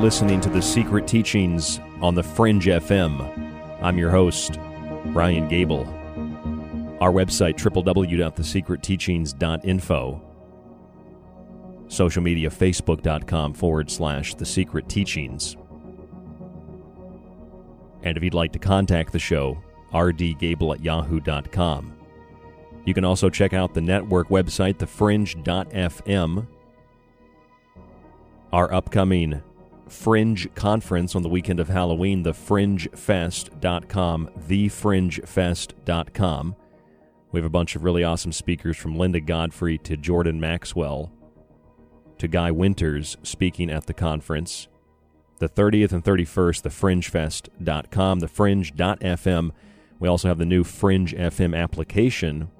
Listening to The Secret Teachings on the Fringe FM. I'm your host, Ryan Gable. Our website, www.thesecretteachings.info. Social media, facebook.com forward slash The Secret Teachings. And if you'd like to contact the show, rdgable at yahoo.com. You can also check out the network website, thefringe.fm. Our upcoming Fringe conference on the weekend of Halloween, thefringefest.com, thefringefest.com. We have a bunch of really awesome speakers from Linda Godfrey to Jordan Maxwell to Guy Winters speaking at the conference. The 30th and 31st, thefringefest.com, thefringe.fm. We also have the new Fringe FM application.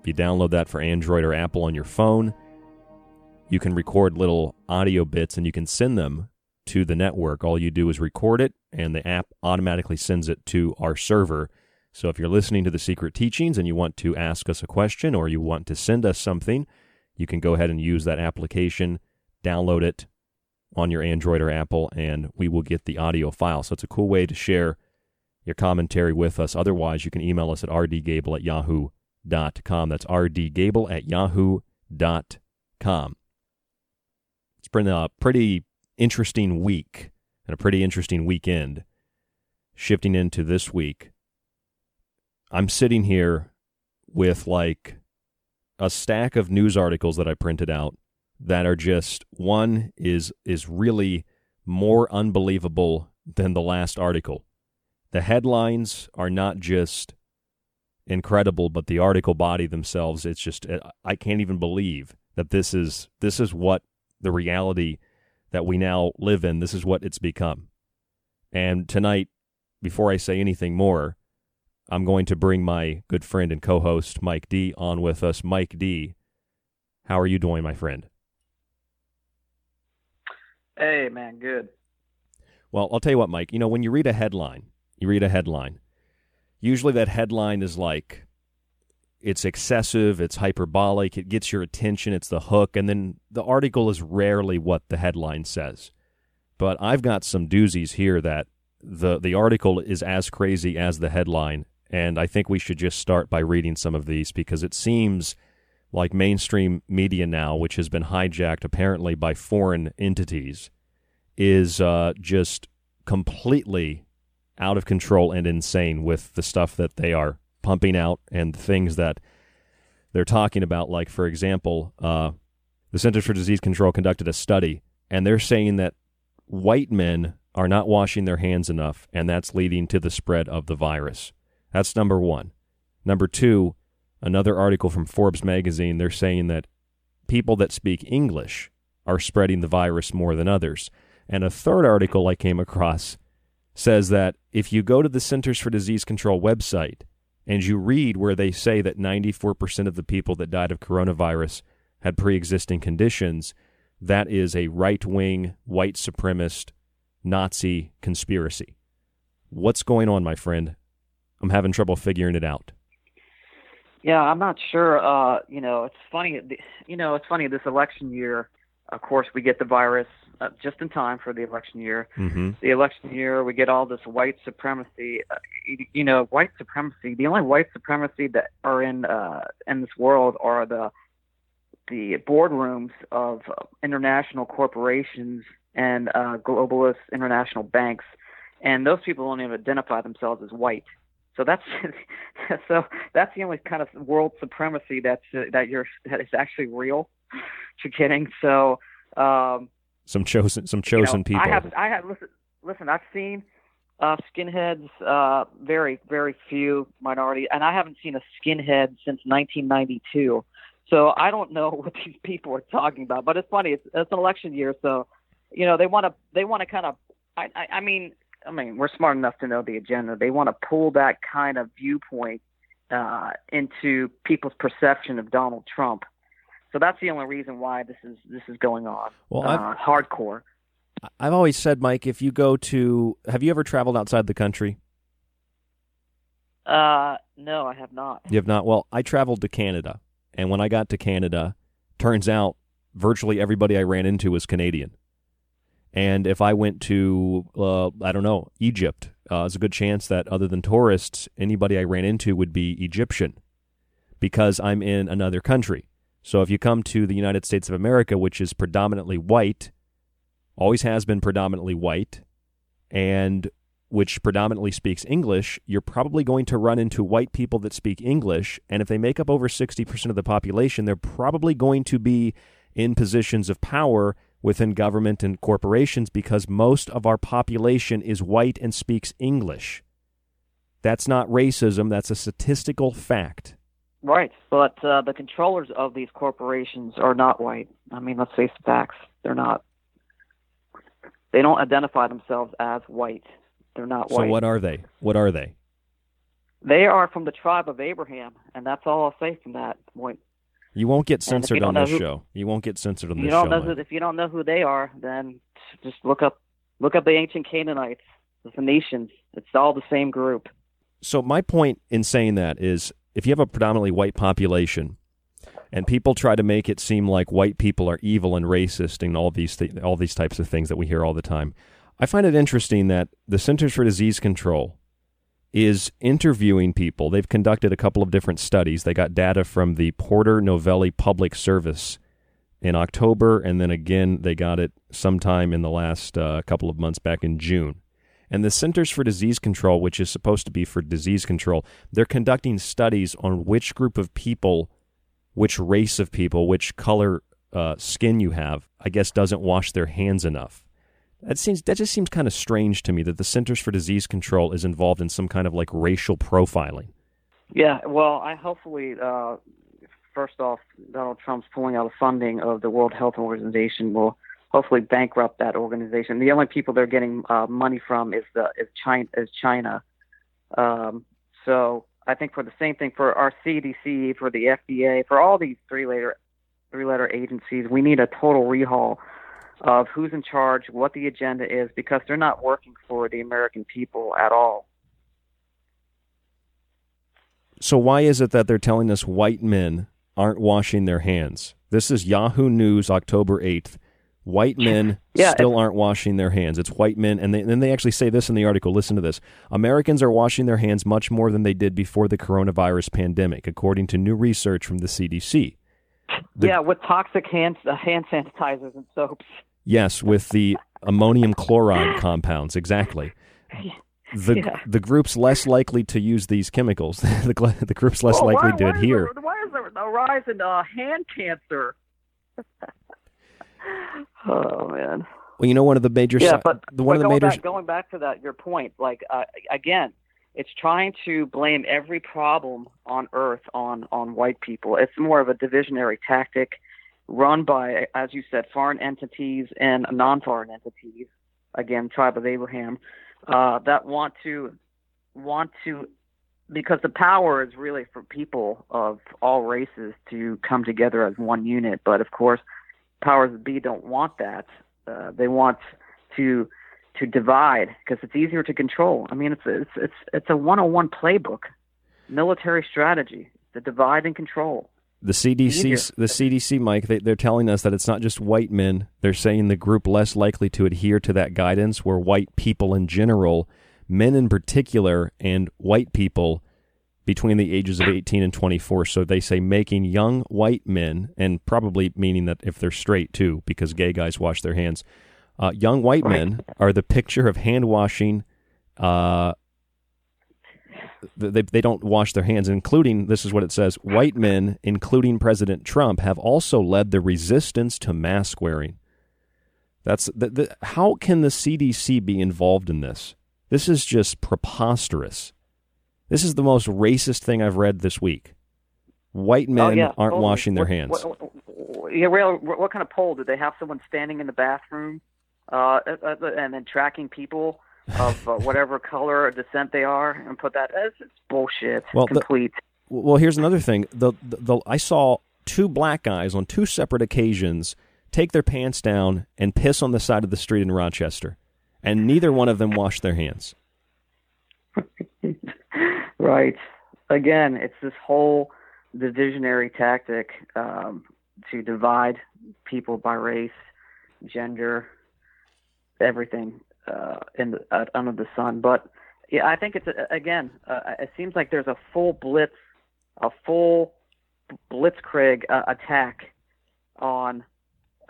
If you download that for Android or Apple on your phone, you can record little audio bits and you can send them to the network. All you do is record it, and the app automatically sends it to our server. So if you're listening to the secret teachings and you want to ask us a question or you want to send us something, you can go ahead and use that application, download it on your Android or Apple, and we will get the audio file. So it's a cool way to share your commentary with us. Otherwise, you can email us at rdgable at yahoo.com. That's rdgable at yahoo.com. It's been a pretty interesting week and a pretty interesting weekend. Shifting into this week, I'm sitting here with like a stack of news articles that I printed out that are just one is is really more unbelievable than the last article. The headlines are not just incredible, but the article body themselves, it's just uh, I can't even believe that this is this is what the reality that we now live in, this is what it's become. And tonight, before I say anything more, I'm going to bring my good friend and co host, Mike D, on with us. Mike D, how are you doing, my friend? Hey, man, good. Well, I'll tell you what, Mike. You know, when you read a headline, you read a headline, usually that headline is like, it's excessive, it's hyperbolic, it gets your attention, it's the hook, and then the article is rarely what the headline says. But I've got some doozies here that the the article is as crazy as the headline, and I think we should just start by reading some of these because it seems like mainstream media now, which has been hijacked apparently by foreign entities, is uh, just completely out of control and insane with the stuff that they are pumping out and things that they're talking about. Like, for example, uh, the Centers for Disease Control conducted a study, and they're saying that white men are not washing their hands enough, and that's leading to the spread of the virus. That's number one. Number two, another article from Forbes magazine, they're saying that people that speak English are spreading the virus more than others. And a third article I came across says that if you go to the Centers for Disease Control website and you read where they say that 94% of the people that died of coronavirus had pre existing conditions, that is a right wing, white supremacist, Nazi conspiracy. What's going on, my friend? I'm having trouble figuring it out. Yeah, I'm not sure. Uh, you know, it's funny. You know, it's funny. This election year, of course, we get the virus uh, just in time for the election year. Mm-hmm. The election year, we get all this white supremacy. Uh, you, you know, white supremacy. The only white supremacy that are in uh, in this world are the the boardrooms of international corporations and uh, globalist international banks, and those people don't even identify themselves as white. So that's so that's the only kind of world supremacy that's uh, that you're that is actually real. You're kidding. So um, some chosen some chosen you know, people. I have I have listen listen. I've seen uh, skinheads, uh, very very few minority, and I haven't seen a skinhead since 1992. So I don't know what these people are talking about. But it's funny. It's, it's an election year, so you know they want to they want to kind of. I, I I mean I mean, we're smart enough to know the agenda. They want to pull that kind of viewpoint uh, into people's perception of Donald Trump. So that's the only reason why this is this is going on. Well, uh, hardcore. I've always said, Mike, if you go to, have you ever traveled outside the country? Uh, no, I have not. You have not. Well, I traveled to Canada, and when I got to Canada, turns out virtually everybody I ran into was Canadian. And if I went to, uh, I don't know, Egypt, uh, there's a good chance that other than tourists, anybody I ran into would be Egyptian because I'm in another country. So if you come to the United States of America, which is predominantly white, always has been predominantly white, and which predominantly speaks English, you're probably going to run into white people that speak English. And if they make up over 60% of the population, they're probably going to be in positions of power within government and corporations because most of our population is white and speaks English. That's not racism, that's a statistical fact. Right, but uh, the controllers of these corporations are not white. I mean, let's face the facts. They're not. They don't identify themselves as white. They're not so white. So what are they? What are they? They are from the tribe of Abraham, and that's all I'll say from that point. You won't get censored on this who- show. You won't get censored on you this don't show. know who, if you don't know who they are, then just look up Look at the ancient Canaanites, the Phoenicians. It's all the same group. So my point in saying that is, if you have a predominantly white population, and people try to make it seem like white people are evil and racist and all these th- all these types of things that we hear all the time, I find it interesting that the Centers for Disease Control is interviewing people. They've conducted a couple of different studies. They got data from the Porter Novelli Public Service in October, and then again they got it sometime in the last uh, couple of months back in June. And the Centers for Disease Control, which is supposed to be for disease control, they're conducting studies on which group of people, which race of people, which color uh, skin you have, I guess doesn't wash their hands enough. That seems that just seems kind of strange to me that the Centers for Disease Control is involved in some kind of like racial profiling. Yeah, well, I hopefully uh, first off, Donald Trump's pulling out of funding of the World Health Organization will hopefully bankrupt that organization. The only people they're getting uh, money from is the is China. Is China. Um, so I think for the same thing for our CDC, for the FDA, for all these three letter three letter agencies, we need a total rehaul of who's in charge, what the agenda is, because they're not working for the American people at all. So why is it that they're telling us white men aren't washing their hands? This is Yahoo News, October eighth. White men yeah, still aren't washing their hands. It's white men, and, then they actually say this in the article. Listen to this: Americans are washing their hands much more than they did before the coronavirus pandemic, according to new research from the CDC. The, yeah, with toxic hand uh, hand sanitizers and soaps. Yes, with the ammonium chloride compounds, exactly. The Yeah. the group's less likely to use these chemicals. the the group's less Oh, likely why, to why adhere. Is there, why is there a rise in uh, hand cancer? oh man. Well, you know, one of the major yeah, but, the one but of the going, major back, going back to that, your point, like uh, again, it's trying to blame every problem on Earth on on white people. It's more of a divisionary tactic, run by, as you said, foreign entities and non-foreign entities. Again, tribe of Abraham, uh, that want to want to because the power is really for people of all races to come together as one unit. But of course, powers that be don't want that. Uh, they want to to divide because it's easier to control. I mean, it's it's it's it's a 101 playbook, military strategy, the divide and control. The CDC, the CDC, Mike, they, they're telling us that it's not just white men. They're saying the group less likely to adhere to that guidance were white people in general, men in particular, and white people between the ages of 18 and 24. So they say making young white men, and probably meaning that if they're straight too, because gay guys wash their hands, uh, young white men are the picture of hand washing. Uh, they, they don't wash their hands, including, this is what it says white men, including President Trump, have also led the resistance to mask wearing. That's the, the, how can the CDC be involved in this? This is just preposterous. This is the most racist thing I've read this week. White men oh, yeah, aren't washing their What- hands. What, what, yeah, real, what kind of poll did they have? Someone standing in the bathroom, uh, uh, and then tracking people of uh, whatever color or descent they are, and put that as it's bullshit. Well, the- complete. Well, here's another thing. The, the, the I saw two black guys on two separate occasions take their pants down and piss on the side of the street in Rochester, and neither one of them washed their hands. Right. Again, it's this whole divisionary tactic um, to divide people by race, gender, everything uh, in the, uh, under the sun. But yeah, I think it's a, again. Uh, it seems like there's a full blitz, a full blitzkrieg uh, attack on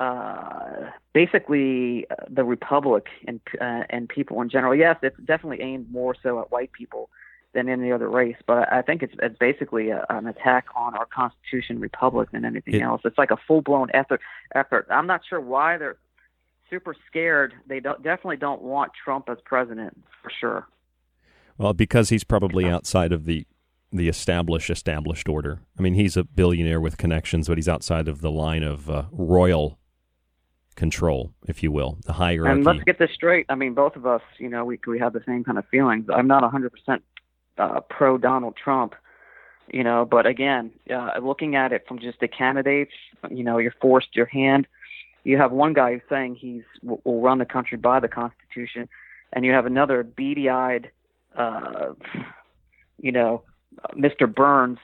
uh, basically uh, the republic and uh, and people in general. Yes, it's definitely aimed more so at white people than any other race, but I think it's it's basically a, an attack on our Constitution, republic, than anything It- else. It's like a full blown effort. Effort. I'm not sure why they're super scared. They don't, definitely don't want Trump as president for sure. Well, because he's probably outside of the the established established order. I mean, he's a billionaire with connections, but he's outside of the line of uh, royal control, if you will, the hierarchy. And let's get this straight. I mean, both of us, you know, we we have the same kind of feelings. I'm not 100% uh, pro Donald Trump, you know, but again, uh, looking at it from just the candidates, you know, you're forced your hand you have one guy saying he's will will run the country by the Constitution, and you have another beady-eyed, uh, you know, Mr. Burns,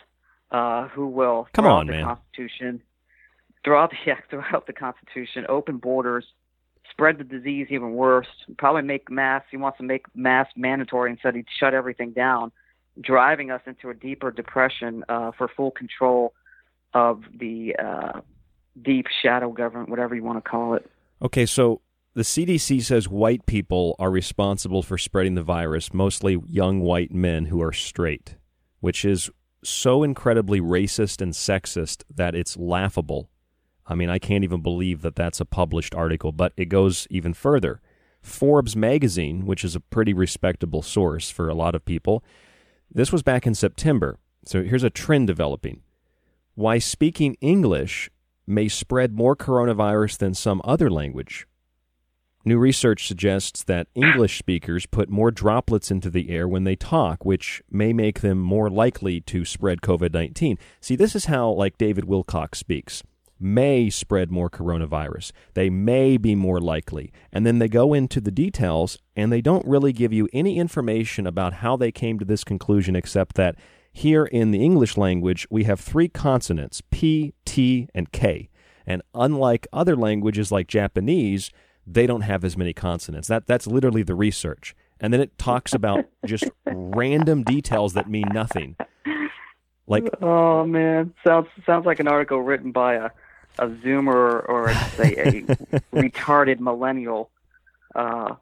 uh, who will Come on, the man. Constitution, throughout the throughout the Constitution, open borders, spread the disease even worse, probably make masks. He wants to make masks mandatory and said he'd shut everything down, driving us into a deeper depression uh, for full control of the uh, deep shadow government, whatever you want to call it. Okay, so the CDC says white people are responsible for spreading the virus, mostly young white men who are straight, which is so incredibly racist and sexist that it's laughable. I mean, I can't even believe that that's a published article, but it goes even further. Forbes magazine, which is a pretty respectable source for a lot of people, this was back in September. So here's a trend developing. Why speaking English may spread more coronavirus than some other language. New research suggests that English speakers put more droplets into the air when they talk, which may make them more likely to spread COVID 19. See, this is how, like, David Wilcox speaks may spread more coronavirus. They may be more likely. And then they go into the details and they don't really give you any information about how they came to this conclusion except that here in the English language we have three consonants P, T, and K. And unlike other languages like Japanese, they don't have as many consonants. That that's literally the research. And then it talks about just random details that mean nothing. Like oh man, sounds sounds like an article written by a a Zoomer or say a retarded millennial. Uh,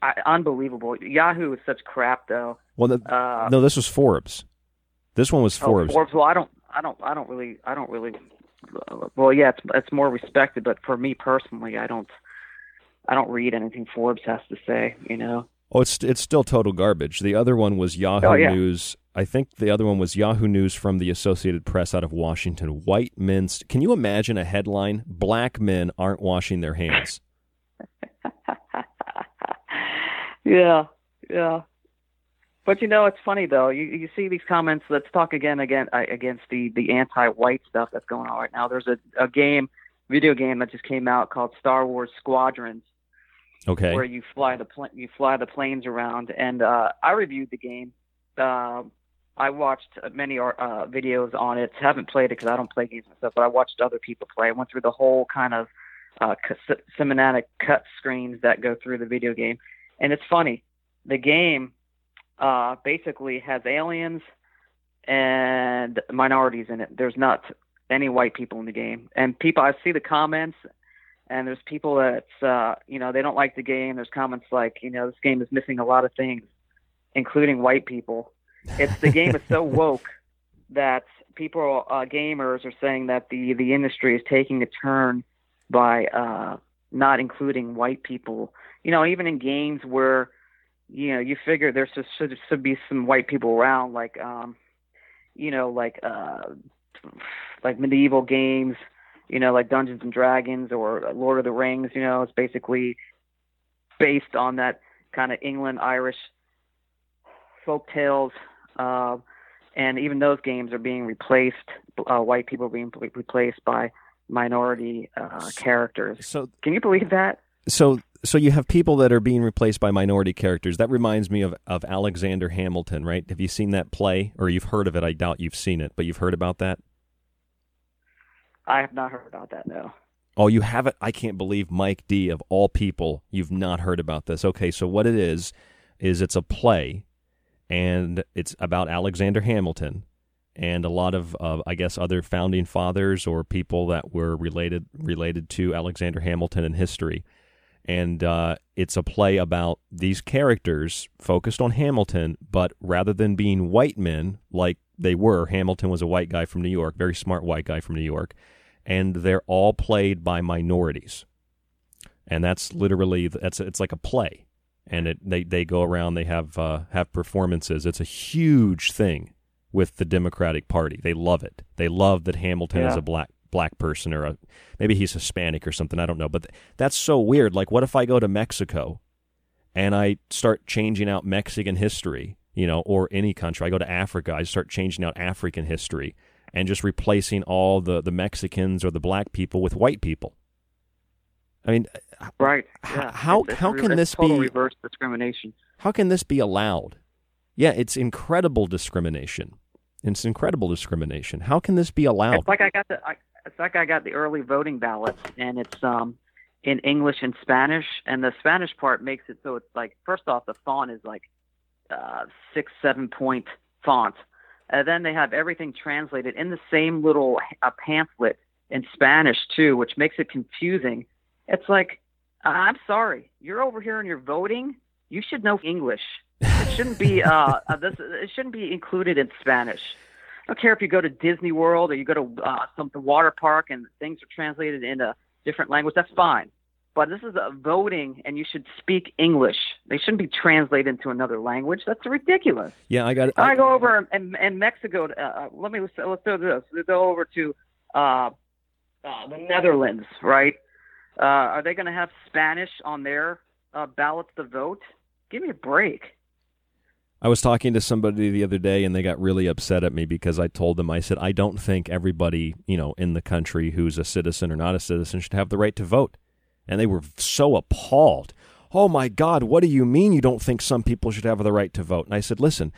I, unbelievable. Yahoo is such crap, though. Well, the, Uh, no, this was Forbes. This one was Oh, Forbes. Forbes. Well, I don't, I don't, I don't really, I don't really. uh, Well, yeah, it's it's more respected, but for me personally, I don't, I don't read anything Forbes has to say. You know. Oh, it's it's still total garbage. The other one was Yahoo Oh, yeah. News. I think the other one was Yahoo News from the Associated Press out of Washington. White men. St- Can you imagine a headline? Black men aren't washing their hands. Yeah, yeah. But you know, it's funny though. You you see these comments. Let's talk again again uh, against the the anti-white stuff that's going on right now. There's a a game, video game that just came out called Star Wars Squadrons, Okay. where you fly the pl- you fly the planes around. And uh, I reviewed the game. Uh, I watched many uh, videos on it. Haven't played it because I don't play games myself, but I watched other people play. I went through the whole kind of uh, c- cinematic cut screens that go through the video game, and it's funny. The game uh, basically has aliens and minorities in it. There's not any white people in the game, and people. I see the comments, and there's people that uh, you know they don't like the game. There's comments like you know this game is missing a lot of things, including white people. It's the game is so woke that people, uh, gamers, are saying that the the industry is taking a turn by uh, not including white people. You know, even in games where you know you figure there should should, should be some white people around, like um, you know, like uh, like medieval games. You know, like Dungeons and Dragons or Lord of the Rings. You know, it's basically based on that kind of England Irish folk tales. Uh, and even those games are being replaced. Uh, white people are being replaced by minority uh, characters. So, can you believe that? So so you have people that are being replaced by minority characters. That reminds me of, of Alexander Hamilton, right? Have you seen that play? Or you've heard of it. I doubt you've seen it, but you've heard about that? I have not heard about that. No. Oh, you haven't? I can't believe Mike D, of all people, you've not heard about this. Okay, so what it is, is it's a play, and it's about Alexander Hamilton and a lot of, uh, I guess, other founding fathers or people that were related related to Alexander Hamilton in history. And uh, it's a play about these characters focused on Hamilton, but rather than being white men like they were, Hamilton was a white guy from New York, very smart white guy from New York and they're all played by minorities. And that's literally that's it's like a play, and it they they go around they have uh, have performances. It's a huge thing with the Democratic Party. They love it. They love that Hamilton is a black black person or a maybe he's Hispanic or something. I don't know, but th- that's so weird. Like, what if I go to Mexico and I start changing out Mexican history, you know, or any country? I go to Africa, I start changing out African history and just replacing all the, the Mexicans or the black people with white people. I mean, Right. Yeah. how It's- how can this total be reverse discrimination? How can this be allowed? Yeah, it's incredible discrimination. It's incredible discrimination. How can this be allowed? It's like I got the I, it's like I got the early voting ballots, and it's um in English and Spanish, and the Spanish part makes it so it's like first off the font is like uh, six seven point font, and then they have everything translated in the same little uh, pamphlet in Spanish too, which makes it confusing. It's like I'm sorry, you're over here and you're voting. You should know English. It shouldn't be uh, uh this. It shouldn't be included in Spanish. I don't care if you go to Disney World or you go to uh, some water park and things are translated into different language. That's fine. But this is a voting, and you should speak English. They shouldn't be translated into another language. That's ridiculous. yeah, I got it. I go over in, in Mexico. Uh, uh, let me let's, let's do this. We go over to uh, uh, the Netherlands, right? Uh, are they going to have Spanish on their uh, ballots to vote? Give me a break. I was talking to somebody the other day and they got really upset at me because I told them I said I don't think everybody, you know, in the country who's a citizen or not a citizen should have the right to vote. And they were so appalled. Oh my god, what do you mean you don't think some people should have the right to vote? And I said, "Listen,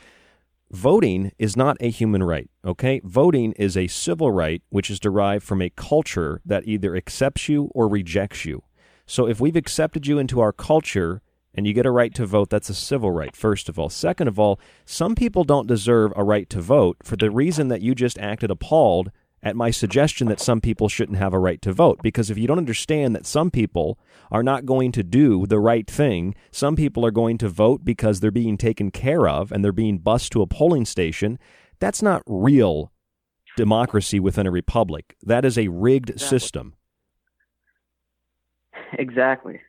voting is not a human right, okay? Voting is a civil right which is derived from a culture that either accepts you or rejects you. So if we've accepted you into our culture and you get a right to vote, that's a civil right, first of all. Second of all, some people don't deserve a right to vote for the reason that you just acted appalled at my suggestion that some people shouldn't have a right to vote. Because if you don't understand that some people are not going to do the right thing, some people are going to vote because they're being taken care of and they're being bused to a polling station, that's not real democracy within a republic. That is a rigged system. Exactly.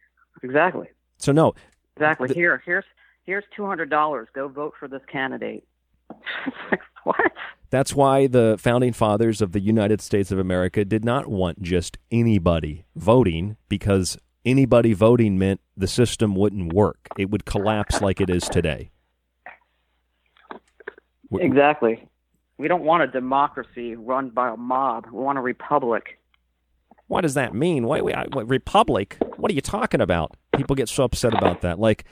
Exactly. So, no, Exactly. Here, here's here's two hundred dollars. Go vote for this candidate. what? That's why the founding fathers of the United States of America did not want just anybody voting because anybody voting meant the system wouldn't work. It would collapse like it is today. Exactly. We don't want a democracy run by a mob. We want a republic. What does that mean? What, what, what republic? What are you talking about? People get so upset about that. Like,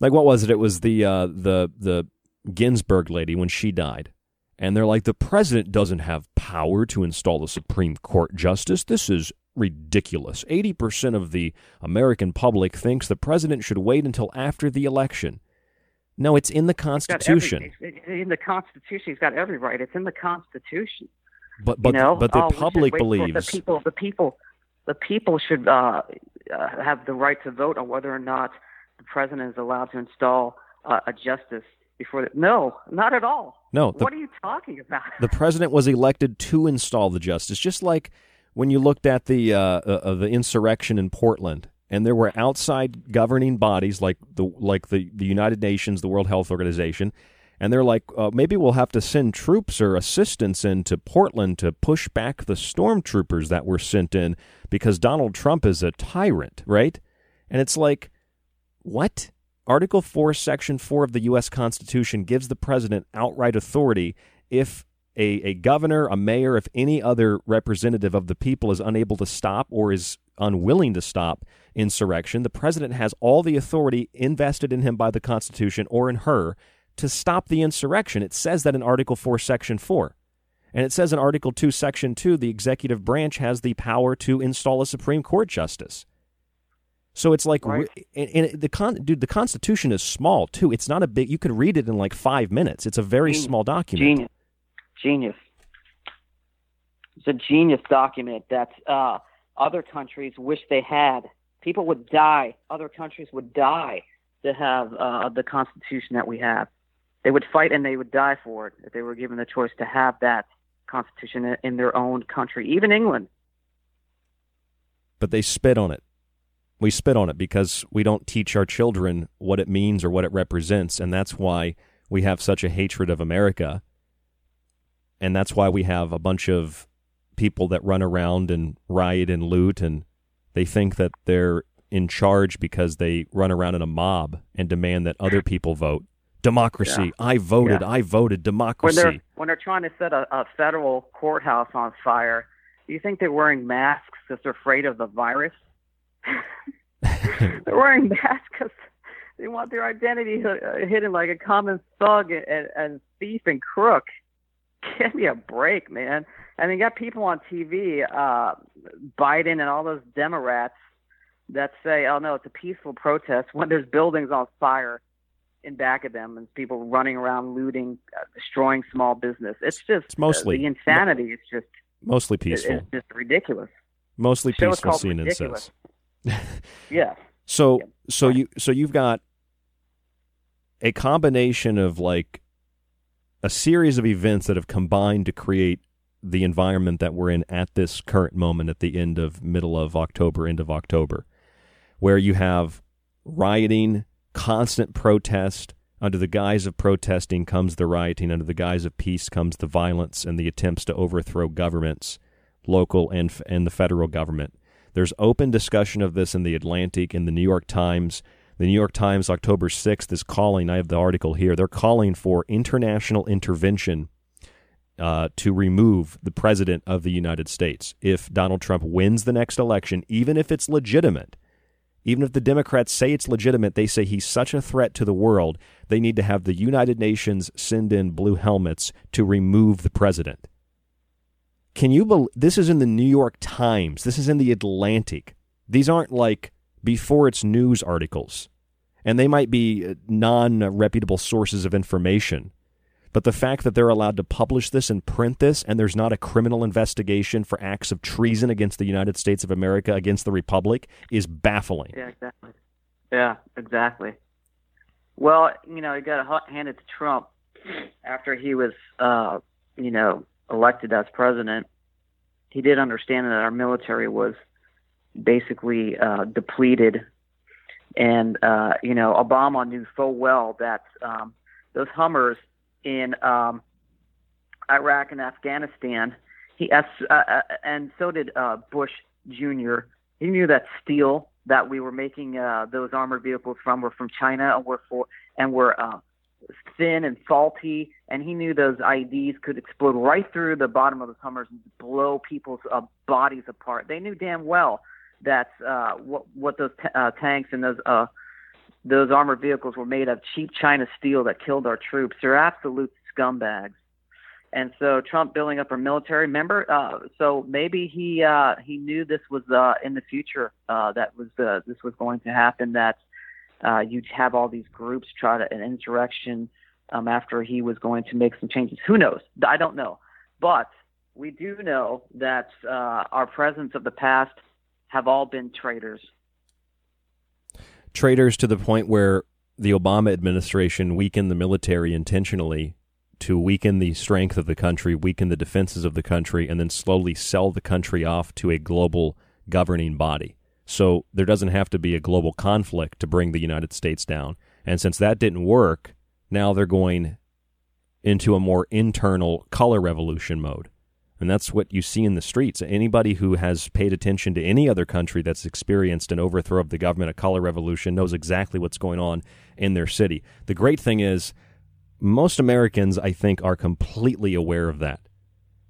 like what was it? It was the uh, the the Ginsburg lady when she died, and they're like, the president doesn't have power to install a Supreme Court justice. This is ridiculous. Eighty percent of the American public thinks the president should wait until after the election. No, it's in the He's every- Constitution. in the Constitution, he's got every right. It's in the Constitution. But but you know? but the Oh, public believes the people. The people. The people should uh, uh, have the right to vote on whether or not the president is allowed to install uh, a justice before. The, no, not at all. No, the- what are you talking about? the president was elected to install the justice, just like when you looked at the uh, uh, the insurrection in Portland, and there were outside governing bodies like the like the, the United Nations, the World Health Organization, and they're like, uh, maybe we'll have to send troops or assistance into Portland to push back the stormtroopers that were sent in because Donald Trump is a tyrant, right? And it's like, what? Article 4, Section 4 of the U.S. Constitution gives the president outright authority if a, a governor, a mayor, if any other representative of the people is unable to stop or is unwilling to stop insurrection, the president has all the authority invested in him by the Constitution or in her to stop the insurrection. It says that in Article 4, Section 4. And it says in Article 2, Section 2, the executive branch has the power to install a Supreme Court justice. So it's like, Right. and, and the con, dude, the Constitution is small too. It's not a big. You could read it in like five minutes. It's a very Genius. small document. Genius. Genius. It's a genius document that uh, other countries wish they had. People would die. Other countries would die to have uh, the Constitution that we have. They would fight and they would die for it if they were given the choice to have that Constitution in- in their own country, even England. but they spit on it. We spit on it because we don't teach our children what it means or what it represents, and that's why we have such a hatred of America. And that's why we have a bunch of people that run around and riot and loot, and they think that they're in charge because they run around in a mob and demand that other people vote. Democracy. Yeah. I voted. Yeah. I voted. Democracy. When they're when they're trying to set a, a federal courthouse on fire, do you think they're wearing masks because they're afraid of the virus? They're wearing masks because they want their identity uh, hidden like a common thug and, and thief and crook. Give me a break, man. And you got people on TV, uh, Biden and all those Democrats that say, "Oh no, it's a peaceful protest," when there's buildings on fire in back of them and people running around looting, uh, destroying small business. It's just it's mostly uh, the insanity. It's just mostly peaceful. It's just ridiculous. Mostly peaceful scene ridiculous. incest. yeah. So so you so you've got a combination of like a series of events that have combined to create the environment that we're in at this current moment at the end of middle of October, end of October, where you have rioting, constant protest. Under the guise of protesting comes the rioting. Under the guise of peace comes the violence and the attempts to overthrow governments, local and and the federal government. There's open discussion of this in the Atlantic, in the New York Times. The New York Times, October 6th, is calling, I have the article here, they're calling for international intervention uh, to remove the President of the United States. If Donald Trump wins the next election, even if it's legitimate, even if the Democrats say it's legitimate, they say he's such a threat to the world, they need to have the United Nations send in blue helmets to remove the president. Can you believe this is in the New York Times? This is in the Atlantic. These aren't like before it's news articles, and they might be non reputable sources of information. But the fact that they're allowed to publish this and print this, and there's not a criminal investigation for acts of treason against the United States of America, against the Republic, is baffling. Yeah, exactly. Yeah, exactly. Well, you know, he got handed to Trump after he was, uh, you know, elected as president. He did understand that our military was basically uh, depleted, and uh, you know, Obama knew full well that um, those Hummers in um, Iraq and Afghanistan. He uh, uh, and so did uh, Bush Jr. He knew that steel that we were making uh, those armored vehicles from were from China and were for and were uh, thin and salty. And he knew those IEDs could explode right through the bottom of the Hummers and blow people's uh, bodies apart. They knew damn well that uh, what what those t- uh, tanks and those uh, those armored vehicles were made of cheap China steel that killed our troops. They're absolute scumbags. And so Trump building up our military. Remember, uh, so maybe he uh, he knew this was uh, in the future uh, that was uh, this was going to happen. That uh, you'd have all these groups try to an insurrection um, after he was going to make some changes. Who knows? I don't know. But we do know that uh, our presidents of the past have all been traitors traitors to the point where the Obama administration weakened the military intentionally to weaken the strength of the country, weaken the defenses of the country, and then slowly sell the country off to a global governing body. So there doesn't have to be a global conflict to bring the United States down. And since that didn't work, now they're going into a more internal color revolution mode. And that's what you see in the streets. Anybody who has paid attention to any other country that's experienced an overthrow of the government, a color revolution, knows exactly what's going on in their city. The great thing is, most Americans, I think, are completely aware of that.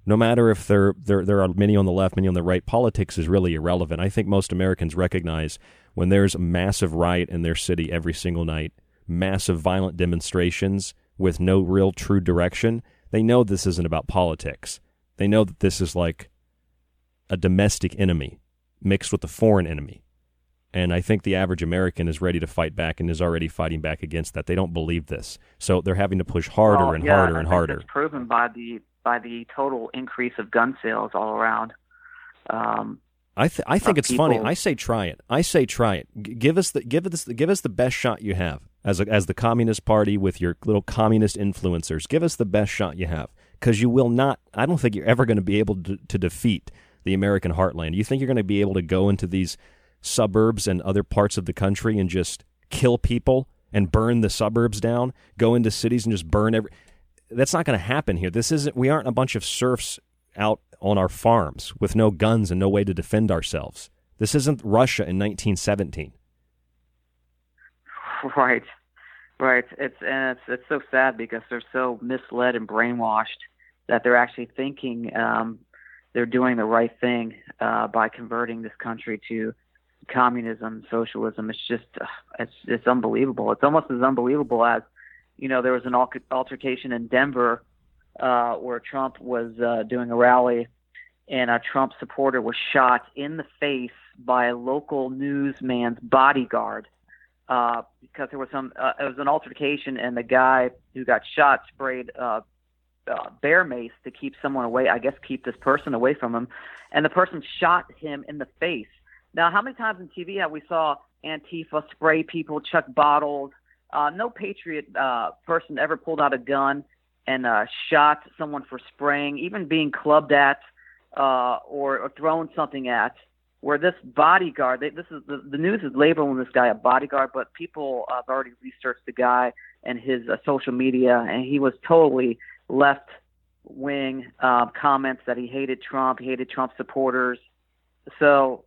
No matter if there there there are many on the left, many on the right, politics is really irrelevant. I think most Americans recognize when there's a massive riot in their city every single night, massive violent demonstrations with no real true direction, they know this isn't about politics they know that this is like a domestic enemy mixed with a foreign enemy. And I think the average American is ready to fight back and is already fighting back against that. They don't believe this, so they're having to push harder well, and yeah, harder I and think harder. It's proven by the by the total increase of gun sales all around. Um, I th- I think it's funny. I say try it. I say try it. G- give us the give us the, give us the best shot you have as a, as the Communist Party with your little communist influencers. Give us the best shot you have because you will not. I don't think you're ever going to be able to, to defeat the American heartland. You think you're going to be able to go into these suburbs and other parts of the country and just kill people and burn the suburbs down? Go into cities and just burn every. That's not going to happen here. This isn't. We aren't a bunch of serfs out on our farms with no guns and no way to defend ourselves. This isn't Russia in 1917. Right, right. It's and it's it's so sad because they're so misled and brainwashed that they're actually thinking um, they're doing the right thing uh, by converting this country to communism, socialism. It's just uh, it's it's unbelievable. It's almost as unbelievable as you know there was an altercation in Denver uh, where Trump was uh, doing a rally and a Trump supporter was shot in the face by a local newsman's bodyguard uh, because there was some uh, it was an altercation and the guy who got shot sprayed uh, uh, bear mace to keep someone away. I guess keep this person away from him, and the person shot him in the face. Now, how many times in TV have we saw Antifa spray people, chuck bottles? Uh, no patriot uh, person ever pulled out a gun and uh, shot someone for spraying, even being clubbed at uh, or, or thrown something at. Where this bodyguard, they, this is the, the news is labeling this guy a bodyguard, but people have already researched the guy and his uh, social media, and he was totally left wing uh, comments that he hated Trump, hated Trump supporters. So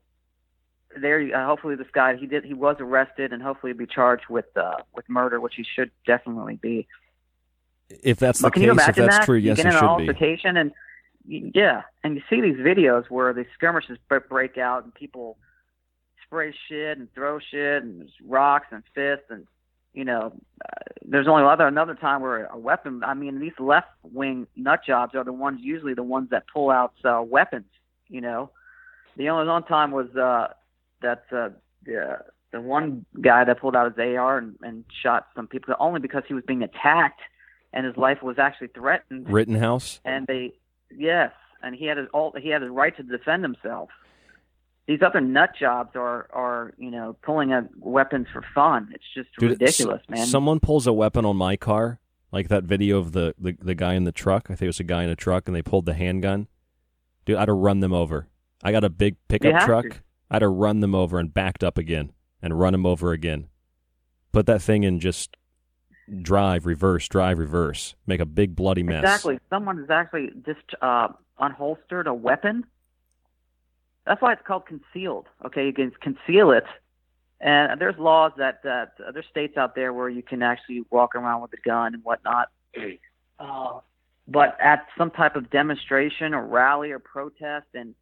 there, uh, hopefully this guy he did he was arrested and hopefully be charged with uh, with murder, which he should definitely be. If that's the But can case, you if imagine that's that? true, you get in an should be. altercation and yeah, and you see these videos where the skirmishes break out and people spray shit and throw shit and there's rocks and fists and you know, uh, there's only other another time where a weapon. I mean, these left wing nut jobs are the ones usually the ones that pull out uh, weapons. You know, the only one time was uh, that uh, the the one guy that pulled out his AR and, and shot some people only because he was being attacked and his life was actually threatened. Rittenhouse. And they, yes, and he had his all he had his right to defend himself. These other nut jobs are are you know pulling out weapons for fun. It's just Dude, ridiculous, man. Someone pulls a weapon on my car, like that video of the, the, the guy in the truck. I think it was a guy in a truck, and they pulled the handgun. Dude, I'd have run them over. I got a big pickup truck. to. I'd have run them over and backed up again and run them over again. Put that thing in just drive, reverse, drive, reverse. Make a big bloody mess. Exactly. Someone has actually just uh, unholstered a weapon. That's why it's called concealed. Okay, you can conceal it, and there's laws that that uh, there's states out there where you can actually walk around with a gun and whatnot. Uh, but at some type of demonstration or rally or protest, and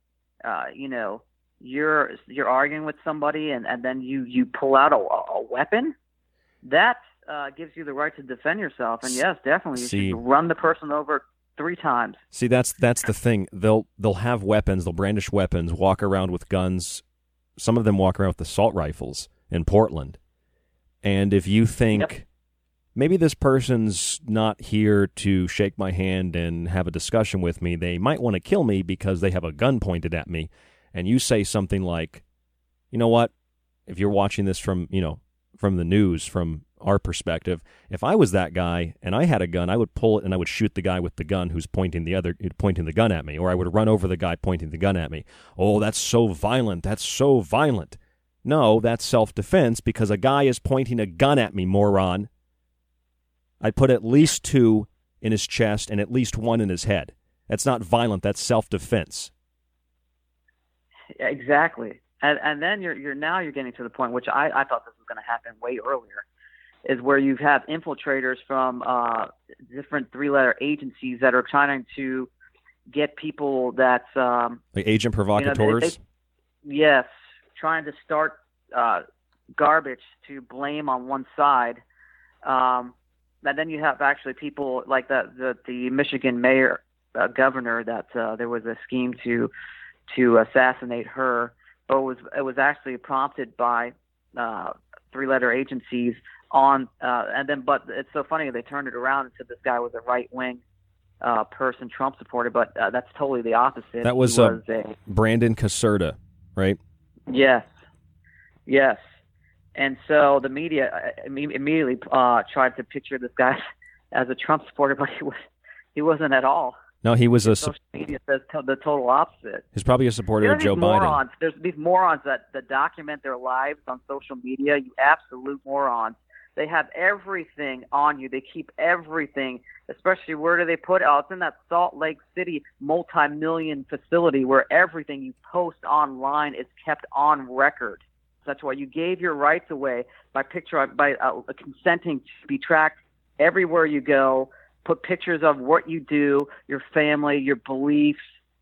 uh, you know you're you're arguing with somebody, and, and then you you pull out a, a weapon, that uh, gives you the right to defend yourself. And yes, definitely, you See- should run the person over three times. See, that's that's the thing. They'll they'll have weapons. They'll brandish weapons. Walk around with guns. Some of them walk around with assault rifles in Portland. And if you think maybe this person's not here to shake my hand and have a discussion with me, they might want to kill me because they have a gun pointed at me. And you say something like, "You know what? If you're watching this from you know from the news from our perspective if i was that guy and i had a gun i would pull it and i would shoot the guy with the gun who's pointing the other pointing the gun at me or i would run over the guy pointing the gun at me. Oh that's so violent. That's so violent. No that's self-defense because a guy is pointing a gun at me moron. I'd put at least two in his chest and at least one in his head. That's not violent. That's self-defense Exactly. And and then you're you're now you're getting to the point which I, I thought this was going to happen way earlier, is where you have infiltrators from uh, different three letter agencies that are trying to get people that um, like agent you know, they- provocateurs they- yes, trying to start uh, garbage to blame on one side. Um, and then you have actually people like the the, the Michigan mayor, uh, governor, that uh, there was a scheme to to assassinate her, but it was it was actually prompted by uh, three letter agencies on uh, and then but it's so funny they turned it around and said this guy was a right wing uh, person Trump supported, but uh, that's totally the opposite. that was, uh, was a brandon caserta right Yes, yes. And so the media uh, immediately uh, tried to picture this guy as a Trump supporter, but he was he wasn't at all. No he was a Social media says to- the total opposite. he's probably a supporter There of joe biden. There's these morons that, that document their lives on social media. You absolute morons. They have everything on you. They keep everything. Especially where do they put it? Oh, it's in that Salt Lake City multi-million facility where everything you post online is kept on record. That's why you gave your rights away by picture by uh, consenting to be tracked everywhere you go. Put pictures of what you do, your family, your beliefs,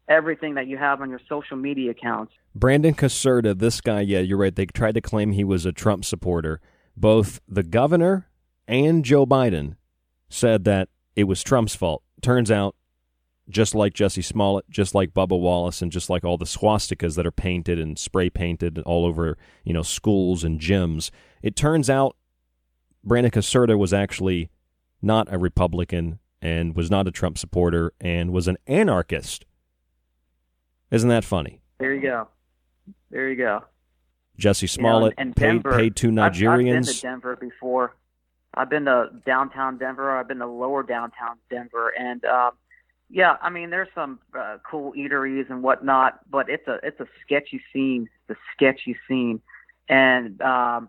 everything that you have on your social media accounts. Brandon Caserta, this guy, yeah, you're right. They tried to claim he was a Trump supporter. Both the governor and Joe Biden said that it was Trump's fault. Turns out, just like Jussie Smollett, just like Bubba Wallace, and just like all the swastikas that are painted and spray painted all over, you know, schools and gyms, it turns out Brandon Caserta was actually not a Republican and was not a Trump supporter and was an anarchist. Isn't that funny? There you go. There you go. Jussie You know, Smollett and paid Denver, paid two I've- I've been Nigerians. to Denver before. I've been to downtown Denver. I've been to lower downtown Denver, and uh, yeah, I mean, there's some uh, cool eateries and whatnot, but it's a it's a sketchy scene. The sketchy scene, and um,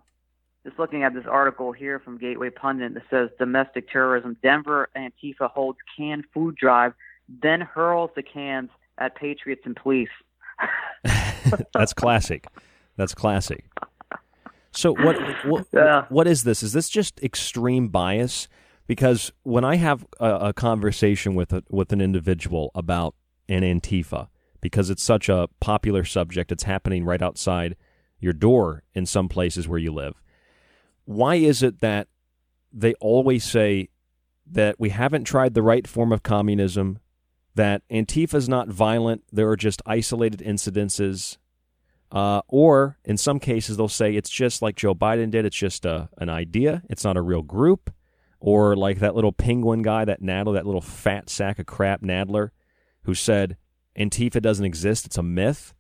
just looking at this article here from Gateway Pundit that says domestic terrorism. Denver Antifa holds canned food drive, then hurls the cans at patriots and police. That's classic. That's classic. So what what, Yeah. what is this? Is this just extreme bias? Because when I have a, a conversation with a, with an individual about an Antifa, because it's such a popular subject, it's happening right outside your door in some places where you live. Why is it that they always say that we haven't tried the right form of communism, that Antifa is not violent, there are just isolated incidences, uh, or in some cases they'll say it's just like Joe Biden did, it's just a, an idea, it's not a real group, or like that little penguin guy, that Nadler, that little fat sack of crap Nadler, who said Antifa doesn't exist, it's a myth.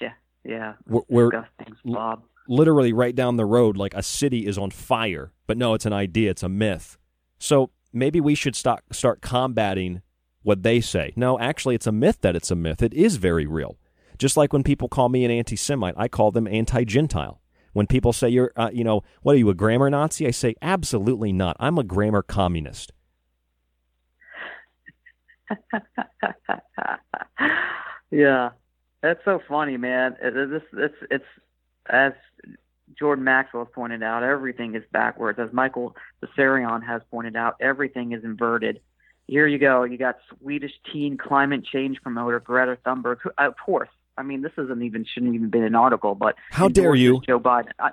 Yeah, yeah. We're, we're Bob. Literally right down the road, like a city is on fire, but no, it's an idea, it's a myth. So maybe we should start start combating what they say. No, actually, it's a myth that it's a myth. It is very real. Just like when people call me an anti-Semite, I call them anti-Gentile. When people say you're, uh, you know, what are you, a grammar Nazi? I say absolutely not. I'm a grammar communist. yeah, that's so funny, man. It, it- this, it's, it's as Jordan Maxwell has pointed out, everything is backwards. As Michael Tsarion has pointed out, everything is inverted. Here you go. You got Swedish teen climate change promoter Greta Thunberg. Who, of course, I mean this isn't even shouldn't even been an article, but How dare you. Joe Biden? I,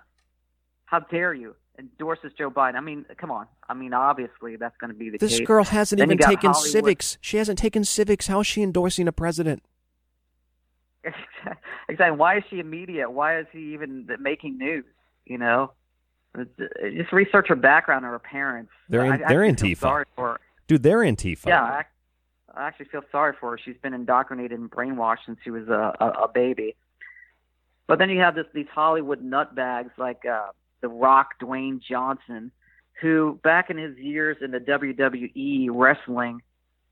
how dare you endorses Joe Biden? I mean, come on. I mean, obviously that's going to be the This case. girl hasn't Then even taken Hollywood- civics. She hasn't taken civics. How is she endorsing a president? exactly. Why is she immediate? Why is he even making news? You know, It's- just research her background or her parents. They're in- I- I they're feel Antifa. Sorry for her. Dude, they're Antifa. Yeah, I, I actually feel sorry for her. She's been indoctrinated and brainwashed since she was a, a, a baby. But then you have this these Hollywood nutbags like uh, The Rock, Dwayne Johnson, who back in his years in the WWE wrestling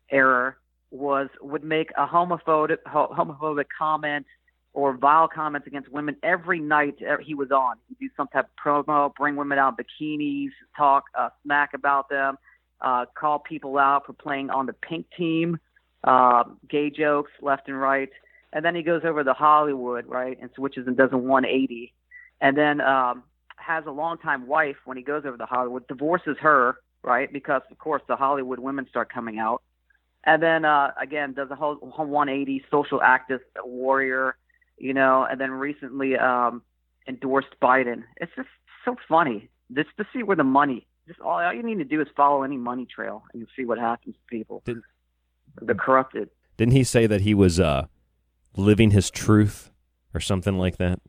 era was would make a homophobic homophobic comment or vile comments against women every night he was on. He'd do some type of promo, bring women out in bikinis, talk uh, smack about them, uh, call people out for playing on the pink team, uh, gay jokes left and right. And then he goes over to Hollywood, right, and switches and does a 180. And then um, has a longtime wife when he goes over to Hollywood, divorces her, right, because, of course, the Hollywood women start coming out. And then, uh, again, does a whole, whole 180 social activist warrior, you know, and then recently um, endorsed Biden. It's just so funny just to see where the money. Just all, all you need to do is follow any money trail, and you see what happens to people. the corrupted. Didn't he say that he was uh, living his truth or something like that?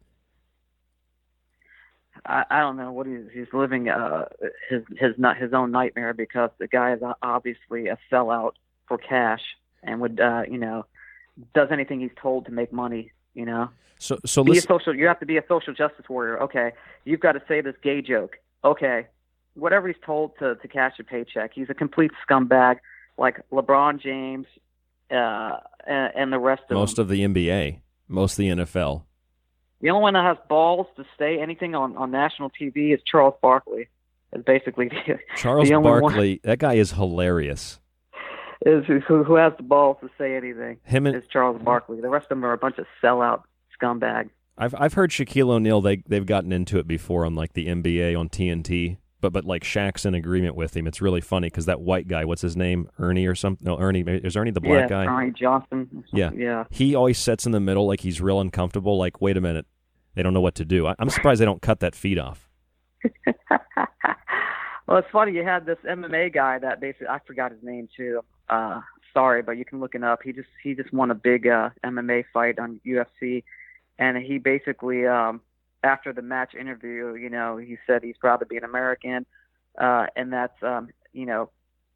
I, I don't know what he's he's living uh his his not his own nightmare because the guy is obviously a sellout for cash and would uh you know does anything he's told to make money you know So, so be a social you have to be a social justice warrior okay you've got to say this gay joke okay whatever he's told to to cash a paycheck he's a complete scumbag like LeBron James uh and, and the rest of them Most of the NBA, most of the NFL. The only one that has balls to say anything on, on national TV is Charles Barkley. Is basically the, Charles the only one Barkley, that guy is hilarious. Is who, who has the balls to say anything. Him and- is Charles Barkley. The rest of them are a bunch of sellout scumbags. I've I've heard Shaquille O'Neal they they've gotten into it before on like the NBA on TNT, but but like Shaq's in agreement with him. It's really funny because that white guy, what's his name, Ernie or something? No, Ernie is Ernie the black yeah, guy. Ernie Johnson. Yeah, yeah. He always sits in the middle like he's real uncomfortable. Like, wait a minute, they don't know what to do. I, I'm surprised they don't cut that feed off. well, it's funny. You had this MMA guy that basically I forgot his name too. Uh, sorry, but you can look it up. He just he just won a big uh, MMA fight on UFC, and he basically um, after the match interview, you know, he said he's proud to be an American, uh, and that's um, you know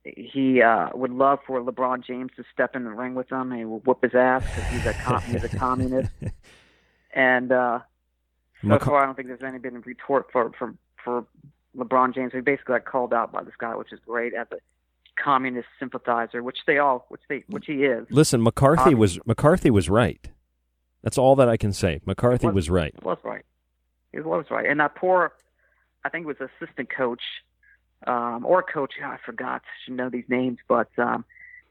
he uh, would love for LeBron James to step in the ring with him and he would whoop his ass because he's a com- he's a communist. And uh, so far, I don't think there's any been a retort for for for LeBron James. He basically got called out by this guy, which is great as a communist sympathizer, which they all, which they, which he is. Listen, McCarthy Obviously. was McCarthy was right. That's all that I can say. McCarthy Was- was right. He was right. He was right. And that poor, I think it was assistant coach, um, or coach. I forgot. Should know these names, but um,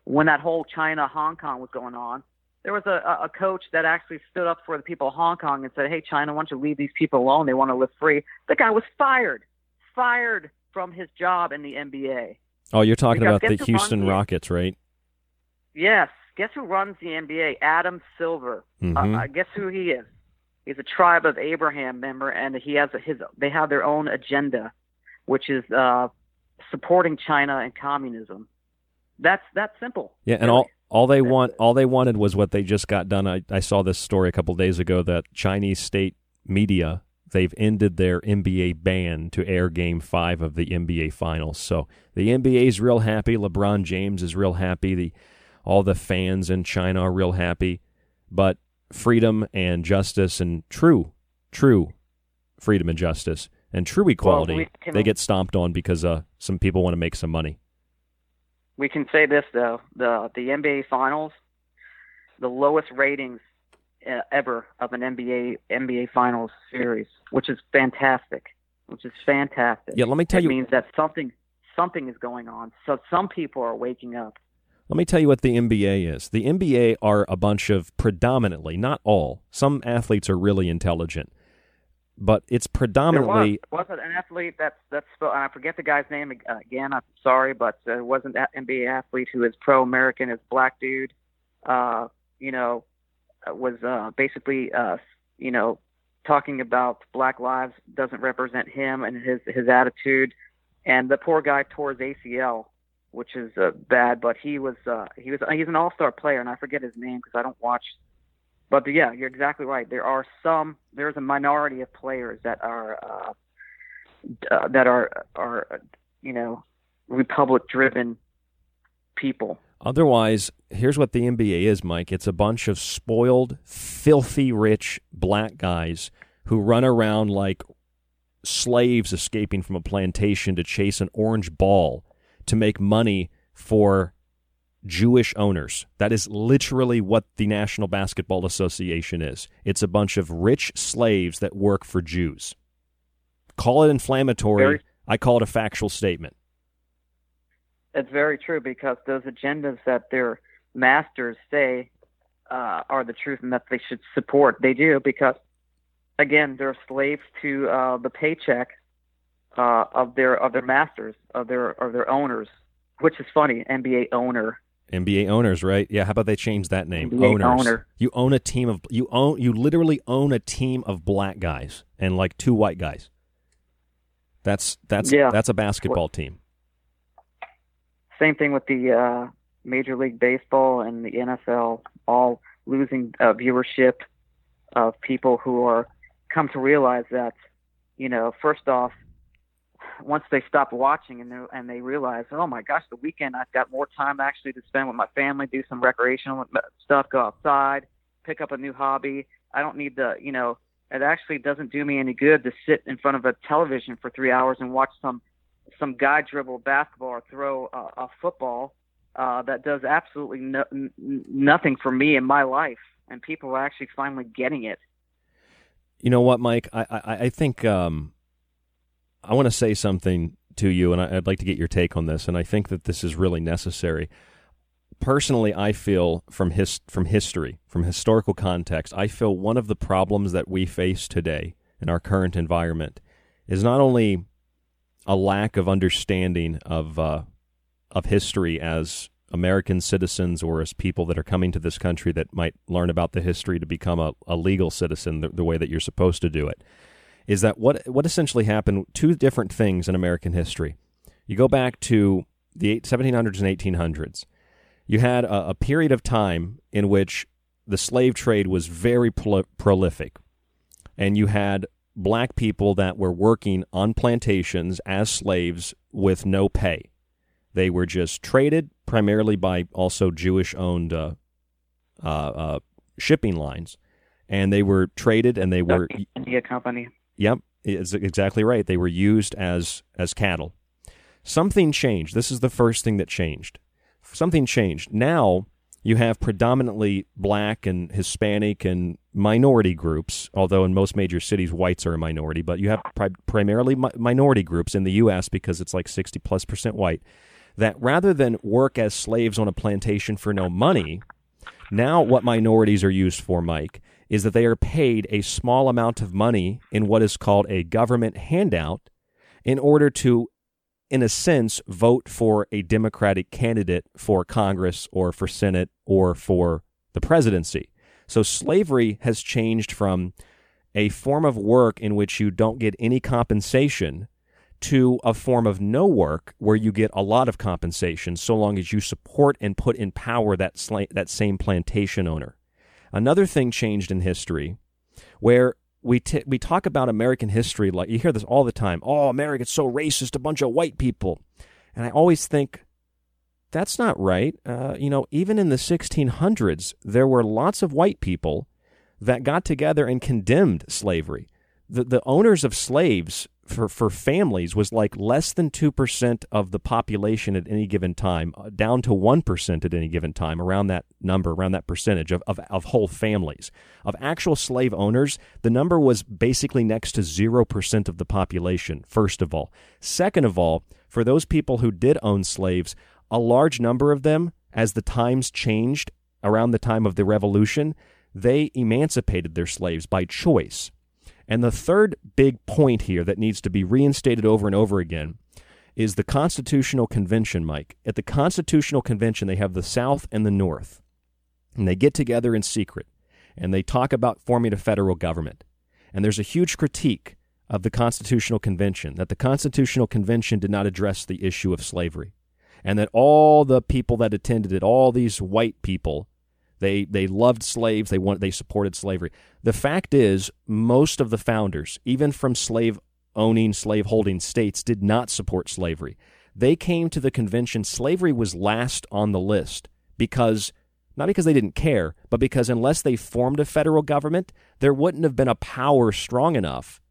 when that whole China Hong Kong was going on, there was a, a- a coach that actually stood up for the people of Hong Kong and said, "Hey, China, why don't you leave these people alone? They want to live free." The guy was fired, fired from his job in the NBA. Oh, you're talking about the Houston Rockets, right? Yes. Guess who runs the NBA? Adam Silver. Uh, uh, guess who he is? He's a tribe of Abraham member, and he has his. They have their own agenda, which is uh, supporting China and communism. That's that simple. Yeah, and all all they want all they wanted was what they just got done. I, I saw this story a couple days ago that Chinese state media they've ended their NBA ban to air Game Five of the NBA Finals. So the NBA is real happy. LeBron James is real happy. The all the fans in China are real happy, but freedom and justice and true, true freedom and justice and true equality we can- they get stomped on because uh, some people want to make some money. We can say this though: the the NBA Finals, the lowest ratings uh, ever of an NBA NBA Finals series, which is fantastic. Which is fantastic. Yeah, let me tell it you- means that something something is going on. So some people are waking up. Let me tell you what the NBA is. The NBA are a bunch of predominantly, not all, some athletes are really intelligent, but it's predominantly There was, was an athlete that's that's and I forget the guy's name again. I'm sorry, but it wasn't that NBA athlete who is pro-American, is black dude. Uh, you know, was uh, basically uh, you know talking about Black lives doesn't represent him and his his attitude, and the poor guy tore his ACL, which is uh, bad. But he was uh, he was he's an all-star player, and I forget his name because I don't watch but yeah, you're exactly right. There are some. There's a minority of players that are uh, uh, that are are uh, you know republic-driven people. Otherwise, here's what the NBA is, Mike. It's a bunch of spoiled, filthy rich black guys who run around like slaves escaping from a plantation to chase an orange ball to make money for Jewish owners. That is literally what the National Basketball Association is. It's a bunch of rich slaves that work for Jews. Call it inflammatory. Very- I call it a factual statement. It's very true because those agendas that their masters say uh, are the truth and that they should support, they do because, again, they're slaves to uh, the paycheck uh, of their of their masters of their of their owners, which is funny. NBA owner. NBA owners, right? Yeah, how about they change that name? NBA owners. owner. You own a team of you own you literally own a team of black guys and like two white guys. That's that's Yeah. that's a basketball team. Same thing with the uh, Major League Baseball and the NFL, all losing uh, viewership of people who are come to realize that, you know, first off, once they stop watching and they and they realize, oh my gosh, the weekend I've got more time actually to spend with my family, do some recreational stuff, go outside, pick up a new hobby. I don't need the, you know, it actually doesn't do me any good to sit in front of a television for three hours and watch some some guy dribble basketball or throw a, a football uh, that does absolutely no, n- nothing for me in my life, and people are actually finally getting it. You know what, Mike? I I, I think um, I want to say something to you, and I, I'd like to get your take on this. And I think that this is really necessary. Personally, I feel from his from history, from historical context, I feel one of the problems that we face today in our current environment is not only a lack of understanding of uh, of history as American citizens or as people that are coming to this country that might learn about the history to become a, a legal citizen the, the way that you're supposed to do it is that what what essentially happened two different things in American history. You go back to the 1700s and 1800s. You had a, a period of time in which the slave trade was very pro- prolific, and you had black people that were working on plantations as slaves with no pay. They were just traded primarily by also Jewish owned uh, uh, uh, shipping lines. And they were traded and they were. India Company. Yep, it's exactly right. They were used as, as cattle. Something changed. This is the first thing that changed. Something changed. Now you have predominantly black and Hispanic and minority groups, although in most major cities whites are a minority, but you have pri- primarily mi- minority groups in the U.S. because it's like 60 plus percent white, that rather than work as slaves on a plantation for no money, now what minorities are used for, Mike, is that they are paid a small amount of money in what is called a government handout in order to in a sense, vote for a Democratic candidate for Congress or for Senate or for the presidency. So slavery has changed from a form of work in which you don't get any compensation to a form of no work where you get a lot of compensation so long as you support and put in power that sla- that same plantation owner. Another thing changed in history where we t- we talk about American history like you hear this all the time. Oh, America's so racist, a bunch of white people, and I always think that's not right. Uh, you know, even in the 1600s, there were lots of white people that got together and condemned slavery. The the owners of slaves for, for families was like less than 2% of the population at any given time, uh, down to 1% at any given time, around that number, around that percentage of, of, of whole families. Of actual slave owners, the number was basically next to 0% of the population, first of all. Second of all, for those people who did own slaves, a large number of them, as the times changed around the time of the Revolution, they emancipated their slaves by choice. And the third big point here that needs to be reinstated over and over again is the Constitutional Convention, Mike. At the Constitutional Convention, they have the South and the North, and they get together in secret and they talk about forming a federal government. And there's a huge critique of the Constitutional Convention that the Constitutional Convention did not address the issue of slavery, and that all the people that attended it, all these white people, they they loved slaves. They want they supported slavery. The fact is, most of the founders, even from slave owning, slave holding states, did not support slavery. They came to the convention. Slavery was last on the list because not because they didn't care, but because unless they formed a federal government, there wouldn't have been a power strong enough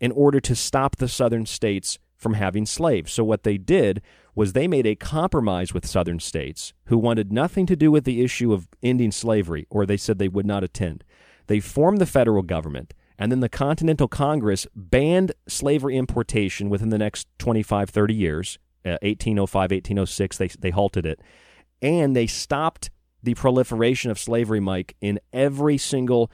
in order to stop the southern states from having slaves. So what they did was they made a compromise with southern states who wanted nothing to do with the issue of ending slavery, or they said they would not attend. They formed the federal government, and then the Continental Congress banned slavery importation within the next 25, 30 years. Uh, 1805, 1806, they, they halted it. And they stopped the proliferation of slavery, Mike, in every single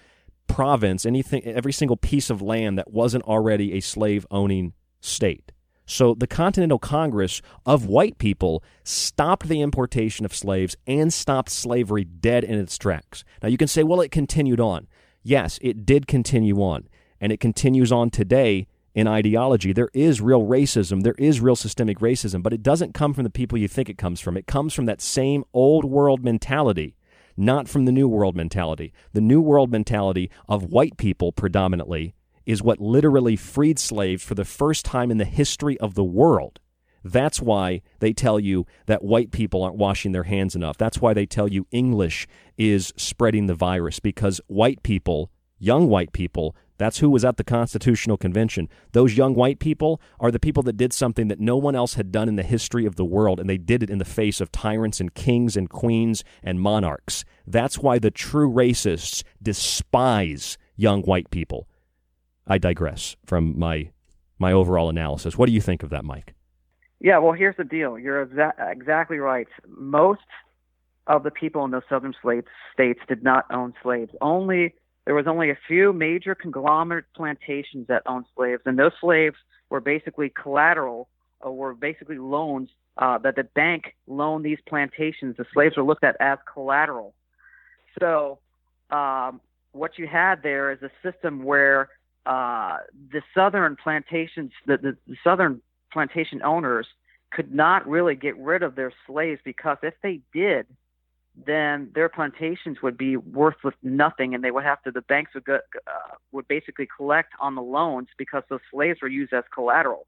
province, anything, every single piece of land that wasn't already a slave owning state. So the Continental Congress of white people stopped the importation of slaves and stopped slavery dead in its tracks. Now you can say, well, it continued on. Yes, it did continue on, and it continues on today in ideology. There is real racism, there is real systemic racism, but it doesn't come from the people you think it comes from. It comes from that same old world mentality, not from the new world mentality. The new world mentality of white people predominantly is what literally freed slaves for the first time in the history of the world. That's why they tell you that white people aren't washing their hands enough. That's why they tell you English is spreading the virus because white people, young white people, that's who was at the Constitutional Convention. Those young white people are the people that did something that no one else had done in the history of the world, and they did it in the face of tyrants and kings and queens and monarchs. That's why the true racists despise young white people. I digress from my my overall analysis. What do you think of that, Mike? Yeah, well, here's the deal. You're exa- exactly right. Most of the people in those southern slave states did not own slaves. Only there was only a few major conglomerate plantations that owned slaves, and those slaves were basically collateral uh, were basically loans uh, that the bank loaned these plantations. The slaves were looked at as collateral. So um, what you had there is a system where uh, the southern plantations, the, the, the southern plantation owners could not really get rid of their slaves because if they did, then their plantations would be worthless nothing, and they would have to. The banks would go, uh, would basically collect on the loans because those slaves were used as collateral.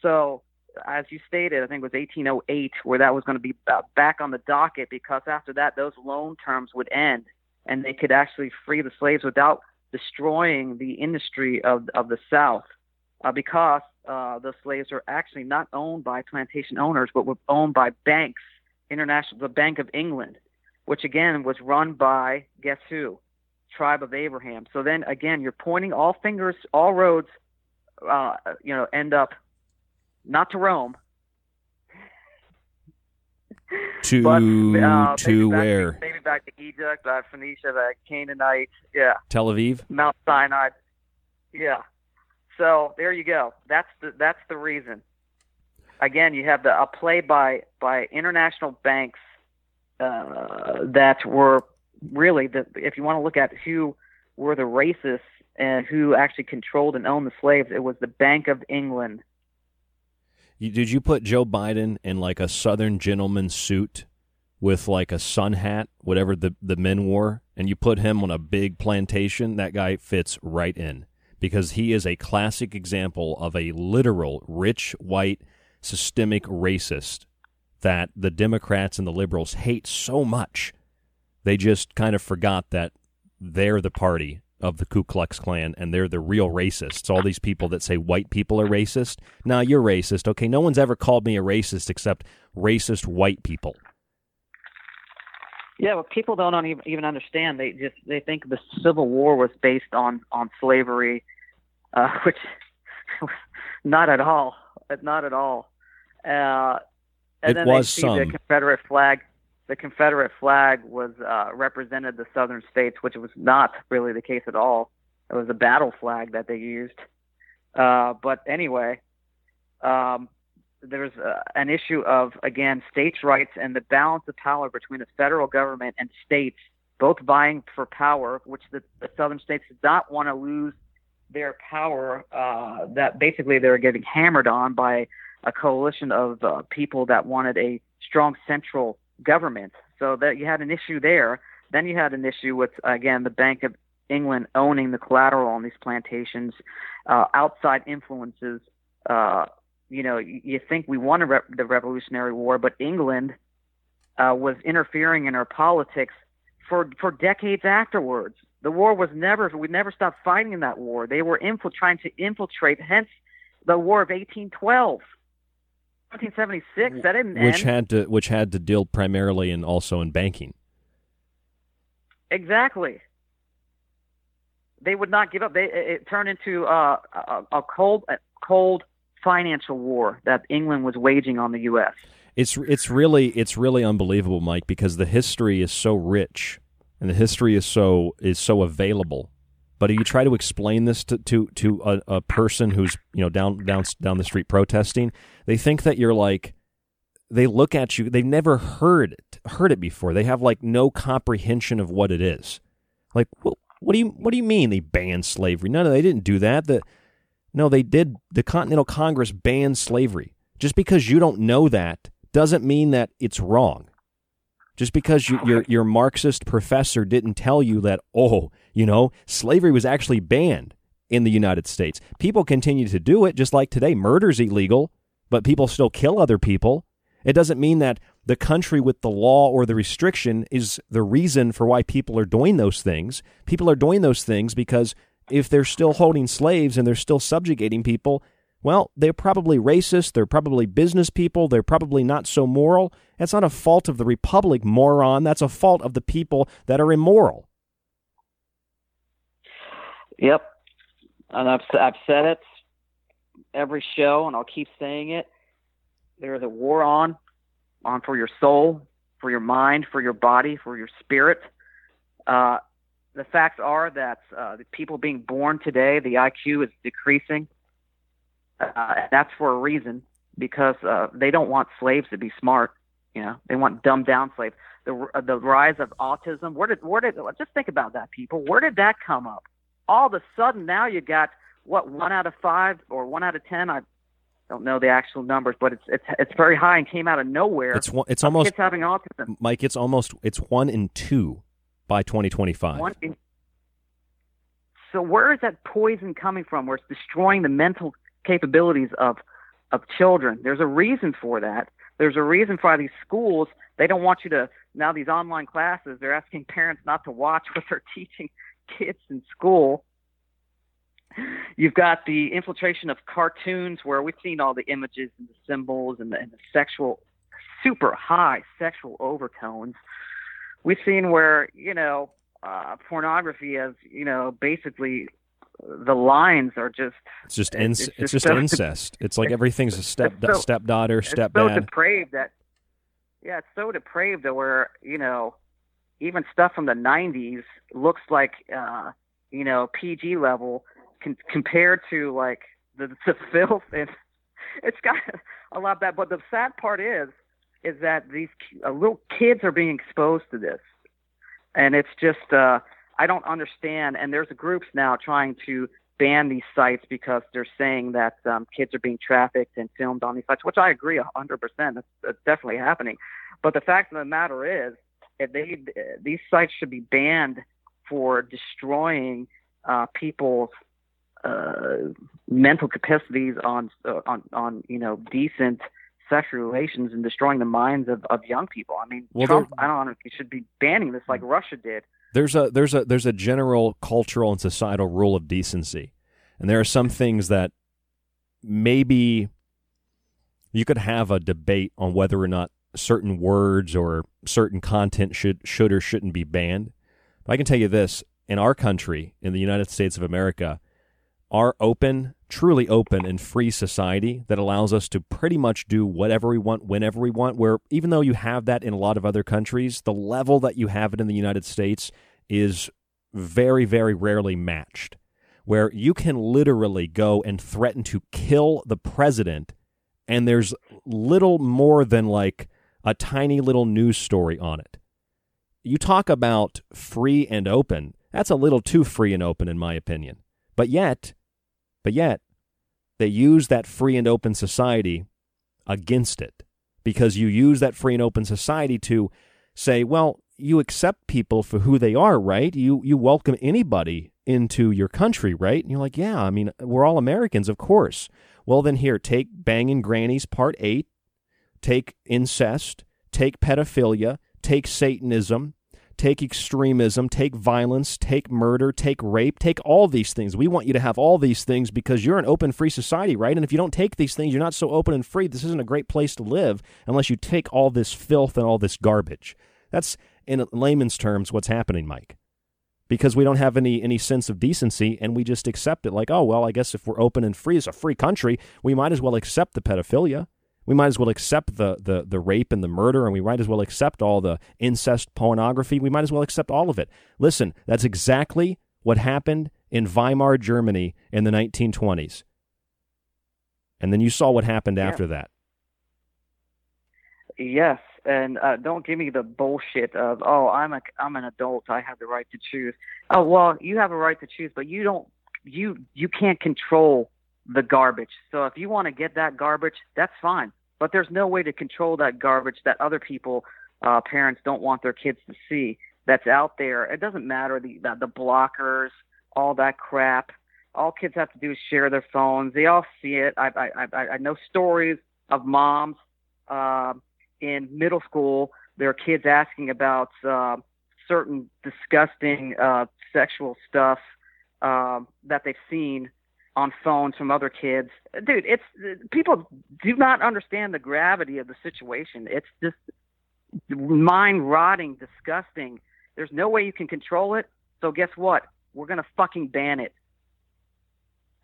So, as you stated, I think it was 1808 where that was going to be uh, back on the docket because after that, those loan terms would end, and they could actually free the slaves without destroying the industry of of the South, uh, because uh, the slaves were actually not owned by plantation owners, but were owned by banks, international, the Bank of England which again was run by guess who? Tribe of Abraham. So then again, you're pointing all fingers, all roads, uh, you know, end up not to Rome. To but, uh, to maybe where? Back, maybe back to Egypt, uh, Phoenicia, the Canaanites. yeah, Tel Aviv. Mount Sinai, yeah. So there you go. That's the that's the reason. Again, you have the a play by by international banks uh, that were really the if you want to look at who were the racists and who actually controlled and owned the slaves, it was the Bank of England. Did you put Joe Biden in like a Southern gentleman suit with like a sun hat, whatever the the men wore, and you put him on a big plantation? That guy fits right in because he is a classic example of a literal rich white systemic racist that the Democrats and the liberals hate so much. They just kind of forgot that they're the party of the Ku Klux Klan and they're the real racists. All these people that say white people are racist. Nah, you're racist. Okay, no one's ever called me a racist except racist white people. Yeah, but people don't even even understand. They just they think the Civil War was based on on slavery, uh, which not at all, not at all. Uh, and It then was they see some. the Confederate flag. The Confederate flag was uh, represented the Southern states, which was not really the case at all. It was a battle flag that they used. Uh, but anyway, um, there's uh, an issue of again states' rights and the balance of power between the federal government and states, both vying for power, which the, the Southern states did not want to lose their power. Uh, that basically they were getting hammered on by a coalition of uh, people that wanted a strong central government. So that you had an issue there. Then you had an issue with again the Bank of England owning the collateral on these plantations, uh, outside influences. Uh, you know, you, think we won re- the Revolutionary War, but England uh, was interfering in our politics for for decades afterwards. The war was never we never stopped fighting in that war. They were trying to infiltrate. Hence, the War of 1812. 1776. That didn't Which end. had to which had to deal primarily and also in banking. Exactly. They would not give up. They it, turned into uh, a, a cold, a cold financial war that England was waging on the U.S. It's it's really it's really unbelievable, Mike, because the history is so rich and the history is so is so available. But you try to explain this to to, to a, a person who's you know down down down the street protesting, they think that you're like they look at you. They've never heard it, heard it before. They have like no comprehension of what it is. Like, what, what do you what do you mean they banned slavery? No, no, they didn't do that. The no, they did. The Continental Congress banned slavery. Just because you don't know that doesn't mean that it's wrong. Just because you, your your Marxist professor didn't tell you that, oh, you know, slavery was actually banned in the United States. People continue to do it, just like today. Murder's illegal, but people still kill other people. It doesn't mean that the country with the law or the restriction is the reason for why people are doing those things. People are doing those things because if they're still holding slaves and they're still subjugating people, well, they're probably racist, they're probably business people, they're probably not so moral. That's not a fault of the republic, moron. That's a fault of the people that are immoral. Yep, and I've I've said it every show, and I'll keep saying it. There is a war on, on for your soul, for your mind, for your body, for your spirit. Uh, the facts are that uh, the people being born today, the IQ is decreasing. Uh, that's for a reason. because uh, they don't want slaves to be smart. You know, they want dumbed down slaves. The uh, the rise of autism. Where did where did just think about that, people? Where did that come up? All of a sudden, now you got what one out of five or one out of ten. I don't know the actual numbers, but it's it's it's very high and came out of nowhere. It's one, it's almost kids having autism. Mike. It's almost it's one in two by 2025. One in, so where is that poison coming from? Where it's destroying the mental capabilities of of children? There's a reason for that. There's a reason for why these schools they don't want you to now these online classes. They're asking parents not to watch what they're teaching kids in school. You've got the infiltration of cartoons where we've seen all the images and the symbols and the, and the sexual, super high sexual overtones. We've seen where, you know, uh, pornography has, you know, basically the lines are just It's just it's, inc- it's it's just so- incest. It's like everything's a step so- stepdaughter, it's so stepdad. depraved that yeah, it's so depraved that where you know even stuff from the '90s looks like uh, you know PG level con- compared to like the, the filth and it's got a lot bad. But the sad part is is that these uh, little kids are being exposed to this, and it's just uh, I don't understand. And there's groups now trying to ban these sites because they're saying that um, kids are being trafficked and filmed on these sites, which I agree a 100%. That's, that's definitely happening. But the fact of the matter is, if they these sites should be banned for destroying uh, people's uh, mental capacities on uh, on on you know decent sexual relations and destroying the minds of, of young people. I mean, Well, Trump, I don't know, if he should be banning this like Russia did. there's a there's a there's a general cultural and societal rule of decency, and there are some things that maybe you could have a debate on whether or not certain words or certain content should should or shouldn't be banned. But I can tell you this: in our country, in the United States of America, our open, truly open and free society that allows us to pretty much do whatever we want whenever we want. Where even though you have that in a lot of other countries, the level that you have it in the United States is very, very rarely matched. Where you can literally go and threaten to kill the president, and there's little more than like a tiny little news story on it. You talk about free and open. That's a little too free and open, in my opinion. But yet, but yet, they use that free and open society against it because you use that free and open society to say, well, you accept people for who they are, right? You you welcome anybody into your country, right? And you're like, yeah, I mean, we're all Americans, of course. Well, then here, take Banging Grannies Part 8, take incest, take pedophilia, take Satanism, take extremism, take violence, take murder, take rape, take all these things. We want you to have all these things because you're an open, free society, right? And if you don't take these things, you're not so open and free. This isn't a great place to live unless you take all this filth and all this garbage. That's, in layman's terms, what's happening, Mike. Because we don't have any any sense of decency, and we just accept it like, oh well, I guess if we're open and free as a free country, we might as well accept the pedophilia. We might as well accept the, the, the rape and the murder, and we might as well accept all the incest pornography. We might as well accept all of it. Listen, that's exactly what happened in Weimar Germany in the 1920s. And then you saw what happened Yeah. after that. Yes, and uh, don't give me the bullshit of oh I'm a I'm an adult I have the right to choose. Oh well, you have a right to choose, but you don't you you can't control the garbage. So if you want to get that garbage, that's fine. But there's no way to control that garbage that other people uh, parents don't want their kids to see. That's out there. It doesn't matter the the, blockers, all that crap. All kids have to do is share their phones. They all see it. I I I, I know stories of moms. Um, in middle school, their kids asking about uh, certain disgusting uh, sexual stuff um, that they've seen on phones from other kids. Dude, it's people do not understand the gravity of the situation. It's just mind rotting, disgusting. There's no way you can control it. So guess what? We're gonna fucking ban it.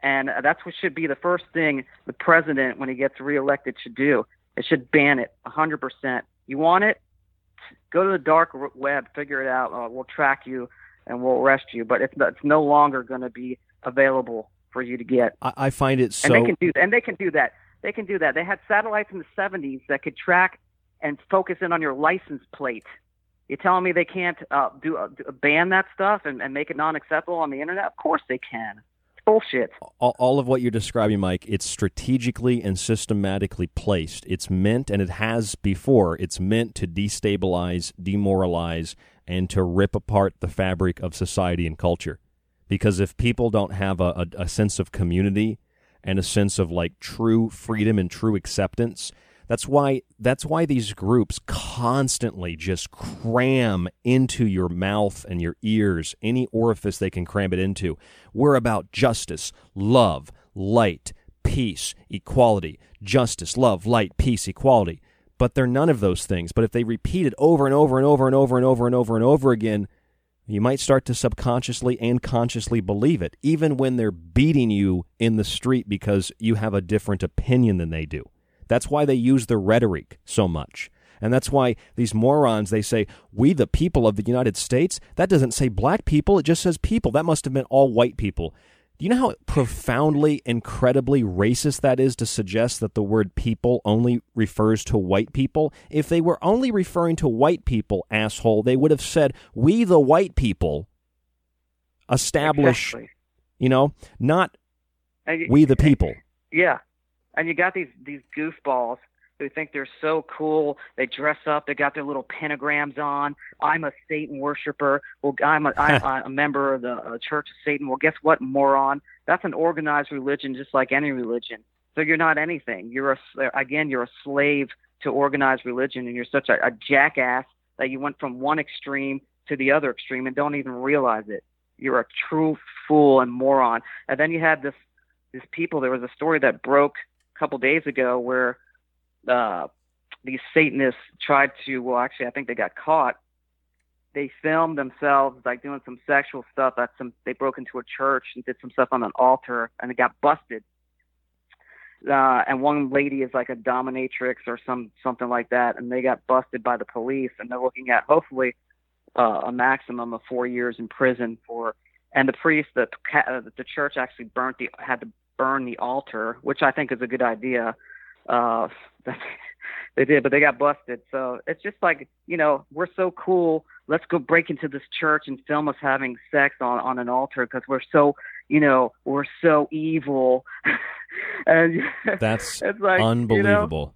And uh, that's what should be the first thing the president, when he gets reelected, should do. It should ban it 100%. You want it? Go to the dark web, figure it out. Uh, we'll track you and we'll arrest you. But it's, it's no longer going to be available for you to get. I, I find it so. and they can do and they can do that. They can do that. They had satellites in the 70s that could track and focus in on your license plate. You're telling me they can't uh, do, uh, ban that stuff and, and make it non-acceptable on the internet? Of course they can. It's bullshit. all, all of what you're describing, Mike, it's strategically and systematically placed. It's meant, and it has before, it's meant to destabilize, demoralize, and to rip apart the fabric of society and culture. Because if people don't have a, a, a sense of community and a sense of like true freedom and true acceptance, that's why that's why these groups constantly just cram into your mouth and your ears any orifice they can cram it into. We're about justice, love, light, peace, equality. Justice, love, light, peace, equality. But they're none of those things. But if they repeat it over and over and over and over and over and over and over again, you might start to subconsciously and consciously believe it, even when they're beating you in the street because you have a different opinion than they do. That's why they use the rhetoric so much. And that's why these morons, they say, we the people of the United States. That doesn't say black people, it just says people. That must have been all white people. Do you know how profoundly, incredibly racist that is to suggest that the word people only refers to white people? If they were only referring to white people, asshole, they would have said, we the white people establish, Exactly. you know, not you- we the people. Yeah, and you got these these goofballs who think they're so cool. They dress up. They got their little pentagrams on. I'm a Satan worshiper. Well, I'm a, I'm a member of the uh, Church of Satan. Well, guess what, moron? That's an organized religion, just like any religion. So you're not anything. You're a again, you're a slave to organized religion, and you're such a, a jackass that you went from one extreme to the other extreme and don't even realize it. You're a true fool and moron. And then you had this these people. There was a story that broke a couple days ago where uh, these Satanists tried to. Well, actually, I think they got caught. They filmed themselves like doing some sexual stuff at some. They broke into a church and did some stuff on an altar, and they got busted. Uh, and one lady is like a dominatrix or some something like that, and they got busted by the police, and they're looking at hopefully uh, a maximum of four years in prison for. And the priest, the uh, the church actually burnt the had to burn the altar, which I think is a good idea. Uh, they did, but they got busted. So it's just like you know we're so cool. Let's go break into this church and film us having sex on on an altar because we're so you know we're so evil. and That's it's like, you know, unbelievable.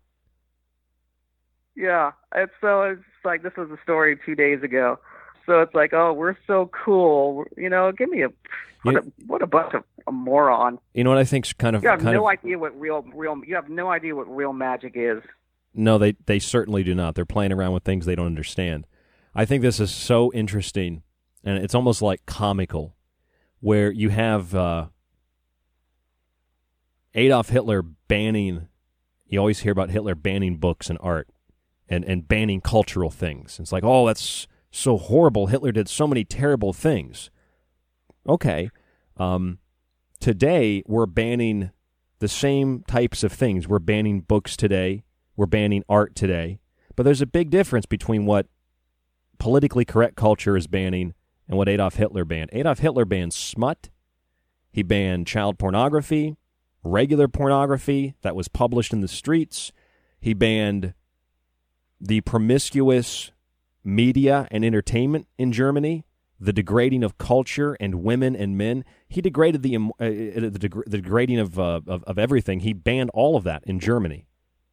yeah, it's so it's like this was a story two days ago. So it's like, oh, we're so cool. You know, give me a what a, what a bunch of a moron. You know what I think's kind of You have kind no of idea what real real. You have no idea what real magic is. No, they they certainly do not. They're playing around with things they don't understand. I think this is so interesting, and it's almost like comical, where you have uh, Adolf Hitler banning. You always hear about Hitler banning books and art, and and banning cultural things. It's like, oh, that's so horrible. Hitler did so many terrible things. Okay, um, today we're banning the same types of things. We're banning books today. We're banning art today. But there's a big difference between what politically correct culture is banning and what Adolf Hitler banned. Adolf Hitler banned smut. He banned child pornography, regular pornography that was published in the streets. He banned the promiscuous media and entertainment in Germany, the degrading of culture and women and men. He degraded the uh, uh, the, deg- the degrading of, uh, of of everything. He banned all of that in Germany.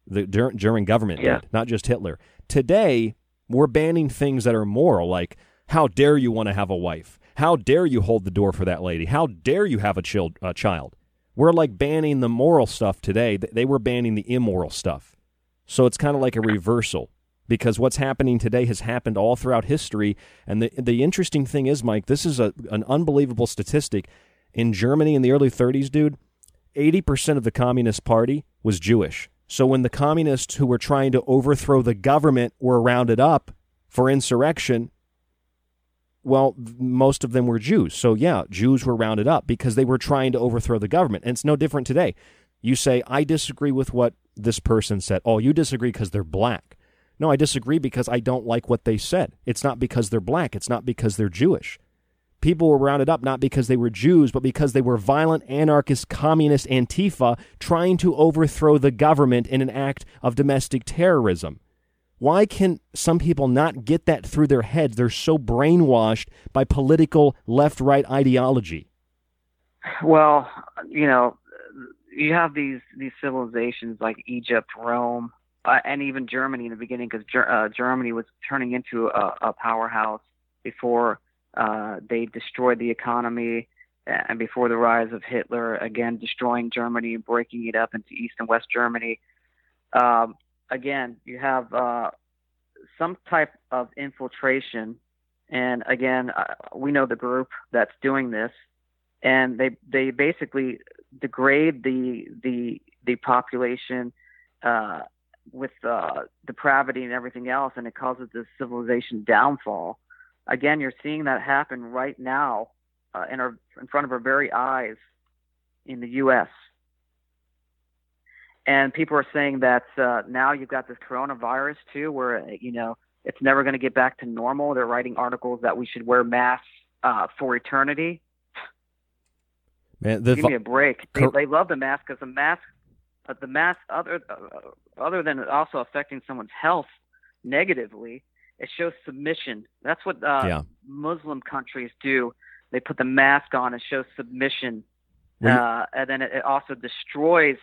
The Ger- German government Yeah. did, not just Hitler. Today, we're banning things that are moral, like how dare you want to have a wife? How dare you hold the door for that lady? How dare you have a child? A child? We're like banning the moral stuff today. They were banning the immoral stuff. So it's kind of like a reversal because what's happening today has happened all throughout history. And the the interesting thing is, Mike, this is a, an unbelievable statistic. In Germany in the early 30s, dude, 80% of the Communist Party was Jewish. So when the communists who were trying to overthrow the government were rounded up for insurrection, well, most of them were Jews. So yeah, Jews were rounded up because they were trying to overthrow the government. And it's no different today. You say, I disagree with what this person said. Oh, you disagree because they're black. No, I disagree because I don't like what they said. It's not because they're black. It's not because they're Jewish. people were rounded up not because they were Jews, but because they were violent, anarchist, communist Antifa trying to overthrow the government in an act of domestic terrorism. Why can some people not get that through their heads? They're so brainwashed by political left right ideology. Well, you know, you have these these civilizations like Egypt, Rome, uh, and even Germany in the beginning, because Ger- uh, Germany was turning into a, a powerhouse before uh, they destroyed the economy, and before the rise of Hitler, again destroying Germany and breaking it up into East and West Germany. Um, again, you have uh, some type of infiltration, and again, uh, we know the group that's doing this, and they they basically degrade the the the population uh, with uh, depravity and everything else, and it causes this civilization downfall. Again, you're seeing that happen right now uh, in our in front of our very eyes in the U.S. And people are saying that uh, now you've got this coronavirus too, where you know it's never going to get back to normal. They're writing articles that we should wear masks uh, for eternity. Man, the Give me a break. They, they love the mask because the mask, the mask, other uh, other than also affecting someone's health negatively, it shows submission. That's what uh, Yeah. Muslim countries do. They put the mask on and show submission, uh, and then it, it also destroys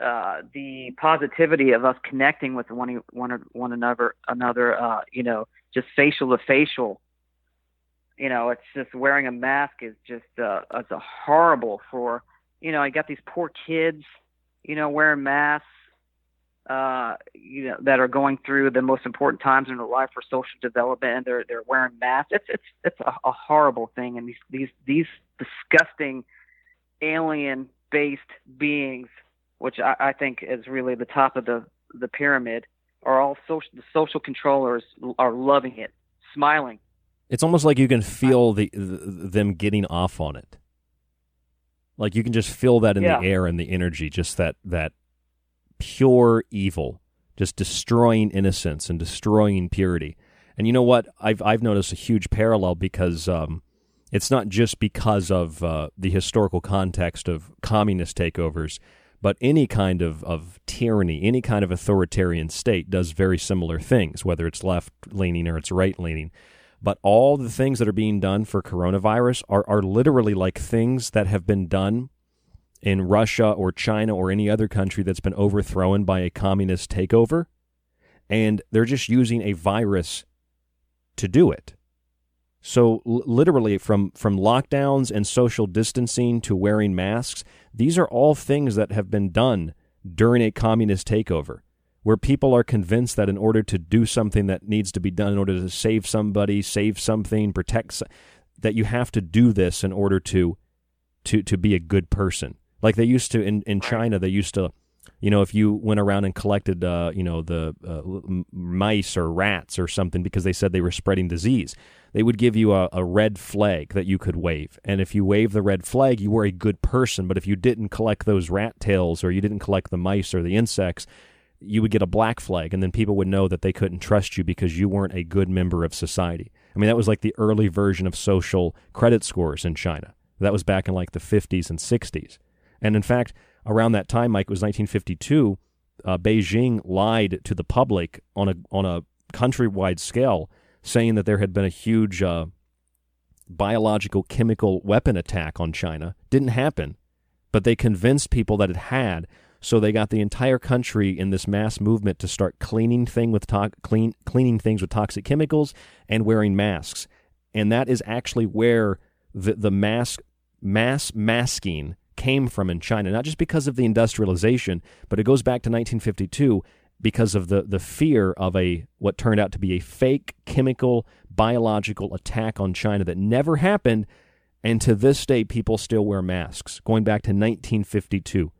uh, the positivity of us connecting with one one one another another. Uh, you know, just facial to facial. You know, it's just wearing a mask is just uh, it's a horrible for you know. I got these poor kids, you know, wearing masks. Uh, you know, that are going through the most important times in their life for social development, and they're they're wearing masks. It's it's it's a, a horrible thing, and these these these disgusting alien based beings, which I, I think is really the top of the the pyramid, are all social the social controllers are loving it, smiling. It's almost like you can feel the, the them getting off on it. Like you can just feel that in Yeah. the air and the energy, just that that pure evil, just destroying innocence and destroying purity. And you know what? I've I've noticed a huge parallel because um, it's not just because of uh, the historical context of communist takeovers, but any kind of, of tyranny, any kind of authoritarian state does very similar things, whether it's left leaning or it's right leaning. But all the things that are being done for coronavirus are, are literally like things that have been done in Russia or China or any other country that's been overthrown by a communist takeover. And they're just using a virus to do it. So l- literally from from lockdowns and social distancing to wearing masks, these are all things that have been done during a communist takeover where people are convinced that in order to do something that needs to be done in order to save somebody, save something, protect that you have to do this in order to to to be a good person. Like they used to in in China, they used to you know, if you went around and collected, uh, you know, the uh, mice or rats or something because they said they were spreading disease, they would give you a, a red flag that you could wave. And if you wave the red flag, you were a good person. But if you didn't collect those rat tails or you didn't collect the mice or the insects, you would get a black flag. And then people would know that they couldn't trust you because you weren't a good member of society. I mean, that was like the early version of social credit scores in China. That was back in like the 50s and 60s. And in fact, around that time, Mike, it was 1952, uh, Beijing lied to the public on a on a countrywide scale, saying that there had been a huge uh, biological chemical weapon attack on China. Didn't happen, but they convinced people that it had. So they got the entire country in this mass movement to start cleaning thing with to- clean cleaning things with toxic chemicals and wearing masks. And that is actually where the the mask mass masking came from in China, not just because of the industrialization, but it goes back to 1952 because of the, the fear of a what turned out to be a fake chemical biological attack on China that never happened, and to this day people still wear masks, going back to 1952.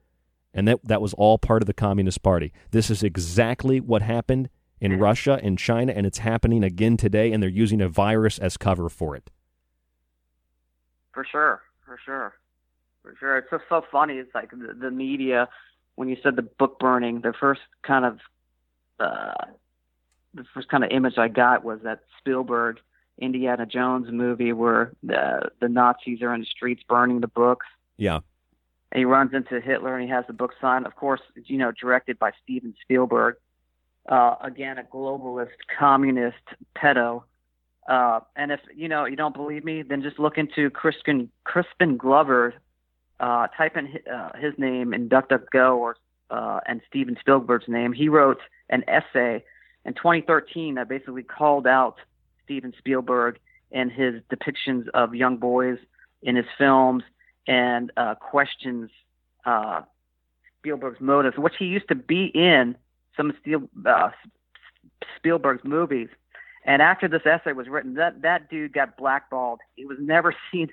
And that that was all part of the Communist Party. This is exactly what happened in Russia and China, and it's happening again today, and they're using a virus as cover for it. For sure, for sure, for sure. It's just so funny. It's like the, the media. When you said the book burning, the first kind of uh, the first kind of image I got was that Spielberg Indiana Jones movie where the the Nazis are in the streets burning the books. Yeah. And he runs into Hitler and he has the book signed. Of course, you know, directed by Steven Spielberg. Uh, again, a globalist, communist pedo. Uh, and if you know you don't believe me, then just look into Crispin Crispin Glover. Uh, type in his, uh, his name in DuckDuckGo or uh, and Steven Spielberg's name. He wrote an essay in 2013 that basically called out Steven Spielberg and his depictions of young boys in his films and uh, questions uh, Spielberg's motives, which he used to be in some of uh, Spielberg's movies. And after this essay was written, that that dude got blackballed. He was never seen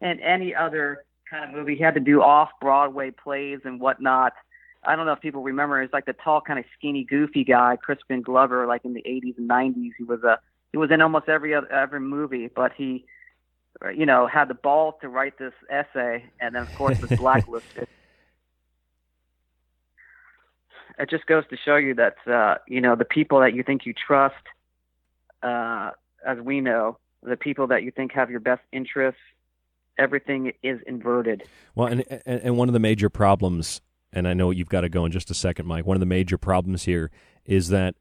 in any other kind of movie. He had to do off Broadway plays and whatnot. I don't know if people remember. He's like the tall, kind of skinny, goofy guy, Crispin Glover, like in the 80s and 90s. He was a he was in almost every other, every movie, but he, you know, had the ball to write this essay, and then of course was blacklisted. it just goes to show you that uh, you know the people that you think you trust, uh, as we know, the people that you think have your best interests, everything is inverted. Well, and and, and one of the major problems, and I know you've got to go in just a second, Mike. One of the major problems here is that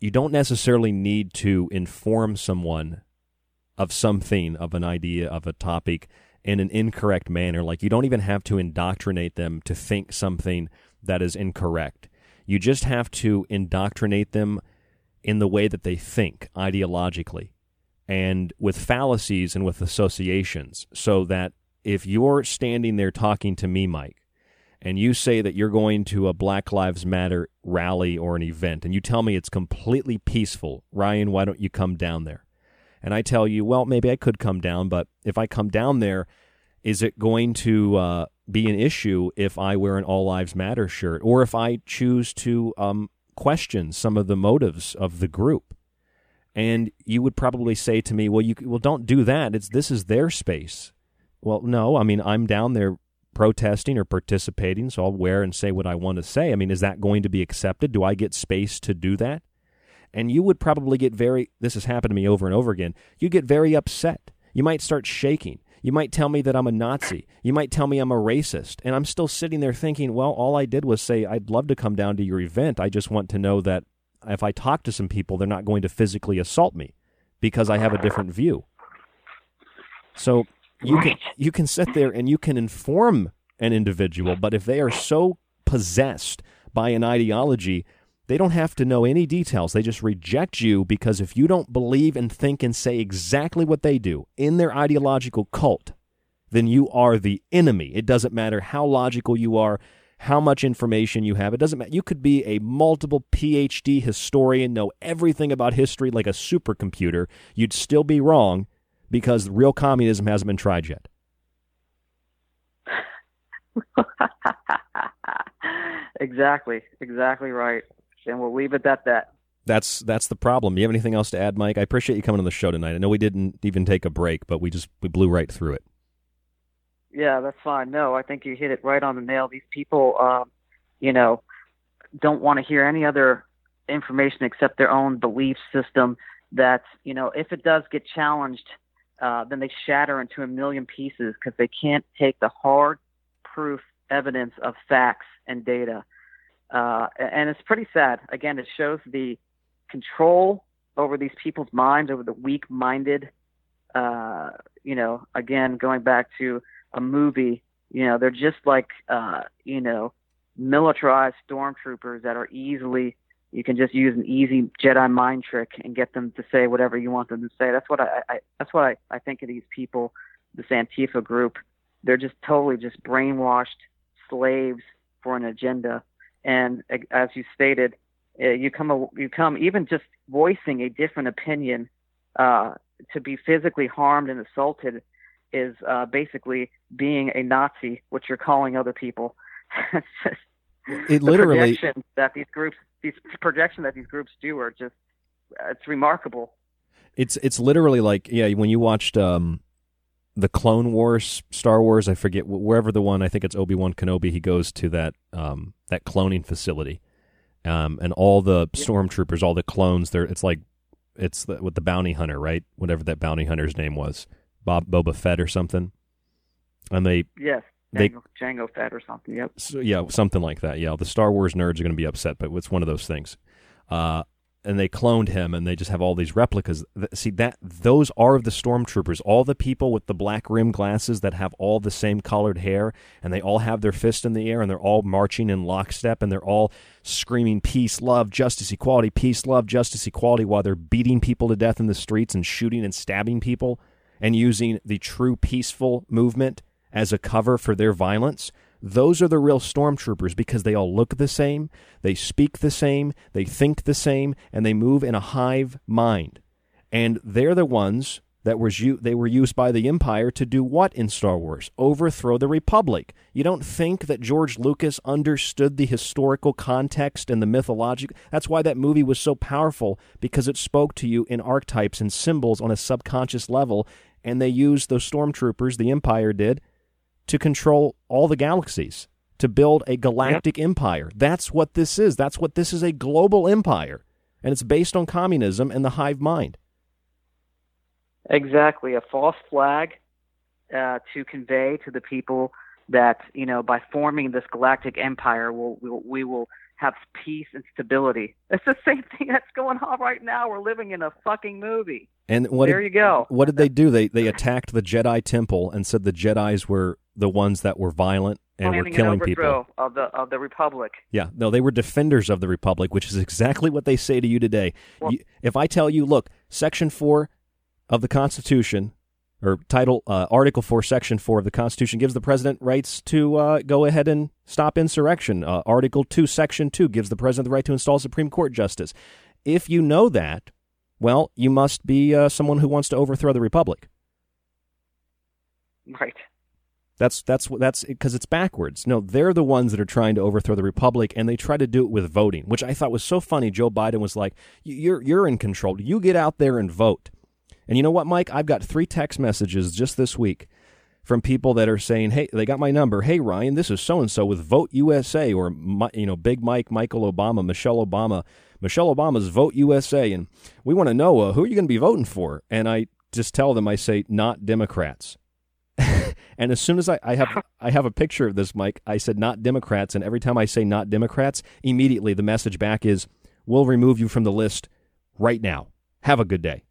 you don't necessarily need to inform someone of something, of an idea, of a topic in an incorrect manner. Like you don't even have to indoctrinate them to think something that is incorrect. You just have to indoctrinate them in the way that they think ideologically and with fallacies and with associations so that if you're standing there talking to me, Mike, and you say that you're going to a Black Lives Matter rally or an event, and you tell me it's completely peaceful, Ryan, why don't you come down there? And I tell you, well, maybe I could come down, but if I come down there, is it going to uh, be an issue if I wear an All Lives Matter shirt or if I choose to um, question some of the motives of the group? And you would probably say to me, "Well, you well don't do that. It's this is their space." Well, no, I mean I'm down there protesting or participating, so I'll wear and say what I want to say. I mean, is that going to be accepted? Do I get space to do that? And you would probably get very, this has happened to me over and over again, you get very upset. You might start shaking. You might tell me that I'm a Nazi. You might tell me I'm a racist. And I'm still sitting there thinking, well, all I did was say, I'd love to come down to your event. I just want to know that if I talk to some people, they're not going to physically assault me because I have a different view. So you can you can sit there and you can inform an individual, but if they are so possessed by an ideology, they don't have to know any details. They just reject you because if you don't believe and think and say exactly what they do in their ideological cult, then you are the enemy. It doesn't matter how logical you are, how much information you have. It doesn't matter. You could be a multiple PhD historian, know everything about history like a supercomputer. You'd still be wrong because real communism hasn't been tried yet. exactly, exactly right. And we'll leave it at that. That's that's the problem. You have anything else to add, Mike? I appreciate you coming on the show tonight. I know we didn't even take a break, but we just we blew right through it. Yeah, that's fine. No, I think you hit it right on the nail. These people, um, you know, don't want to hear any other information except their own belief system. That you know, if it does get challenged, uh, then they shatter into a million pieces because they can't take the hard proof evidence of facts and data. Uh, and it's pretty sad. Again, it shows the control over these people's minds, over the weak minded. Uh, you know, again, going back to a movie, you know, they're just like, uh, you know, militarized stormtroopers that are easily, you can just use an easy Jedi mind trick and get them to say whatever you want them to say. That's what I, I that's what I, I think of these people, this Antifa group. They're just totally just brainwashed slaves for an agenda. And as you stated, uh, you come you come even just voicing a different opinion uh, to be physically harmed and assaulted is uh, basically being a Nazi, which you're calling other people. it's just it literally the projections that these groups these projections that these groups do are just it's remarkable. It's it's literally like yeah when you watched um, the Clone Wars, Star Wars, I forget wherever the one I think it's Obi Wan Kenobi. He goes to that um, that cloning facility, um, and all the stormtroopers, all the clones. There, it's like it's the, with the bounty hunter, right? Whatever that bounty hunter's name was, Bob Boba Fett or something. And they Yes, they Jango, Jango Fett or something. Yep. so, yeah, something like that. Yeah, the Star Wars nerds are going to be upset, but it's one of those things. Uh, and they cloned him, and they just have all these replicas. See that those are the stormtroopers, all the people with the black rim glasses that have all the same colored hair, and they all have their fist in the air, and they're all marching in lockstep, and they're all screaming peace, love, justice, equality, peace, love, justice, equality, while they're beating people to death in the streets and shooting and stabbing people, and using the true peaceful movement as a cover for their violence. Those are the real stormtroopers because they all look the same, they speak the same, they think the same, and they move in a hive mind. And they're the ones that was u- they were used by the Empire to do what in Star Wars? Overthrow the Republic. You don't think that George Lucas understood the historical context and the mythological? That's why that movie was so powerful because it spoke to you in archetypes and symbols on a subconscious level, and they used those stormtroopers, the Empire did, to control all the galaxies, to build a galactic empire. That's what this is. That's what this is a global empire. And it's based on communism and the hive mind. Exactly, a false flag uh, to convey to the people that you know by forming this galactic empire, we'll, we'll we will have peace and stability. It's the same thing that's going on right now. We're living in a fucking movie. And what there did, you go. What did they do? They they attacked the Jedi temple and said the Jedi's were the ones that were violent and were Planning an killing people. of the of the republic. Yeah, no, they were defenders of the republic, which is exactly what they say to you today. You- if I tell you, look, Section Four of the Constitution, or Title uh, Article Four, Section Four of the Constitution gives the president rights to uh, go ahead and stop insurrection. Uh, Article Two, Section Two gives the president the right to install Supreme Court justice. If you know that, well, you must be uh, someone who wants to overthrow the republic. Right. That's that's that's because it's backwards. No, they're the ones that are trying to overthrow the republic, and they try to do it with voting, which I thought was so funny. Joe Biden was like, "You're you're in control. You get out there and vote." And you know what, Mike? I've got three text messages just this week from people that are saying, "Hey, they got my number. Hey, Ryan, this is so and so with Vote USA or you know, Big Mike, Michael Obama, Michelle Obama, Michelle Obama's Vote USA, and we want to know uh, who are you going to be voting for?" And I just tell them, I say, "Not Democrats." And as soon as I, I have I have a picture of this, Mike, I said not Democrats, and every time I say not Democrats, immediately the message back is, "We'll remove you from the list right now. Have a good day."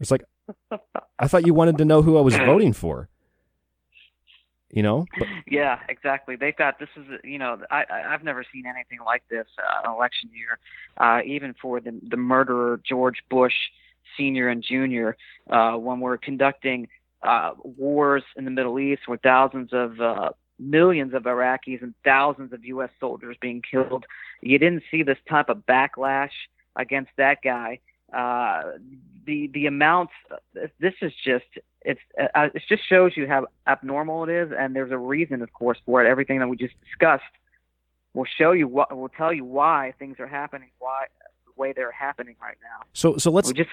It's like I thought you wanted to know who I was voting for. You know, but Yeah, exactly. They thought this is, you know, I, I- I've never seen anything like this uh, election year, uh, even for the the murderer George Bush Senior and Junior, uh, when we're conducting uh, wars in the Middle East with thousands of uh, millions of Iraqis and thousands of U.S. soldiers being killed. You didn't see this type of backlash against that guy. Uh, the the amounts. This is just it's uh, it just shows you how abnormal it is, and there's a reason, of course, for it. Everything that we just discussed will show you what will tell you why things are happening, why way they're happening right now. so so let's We just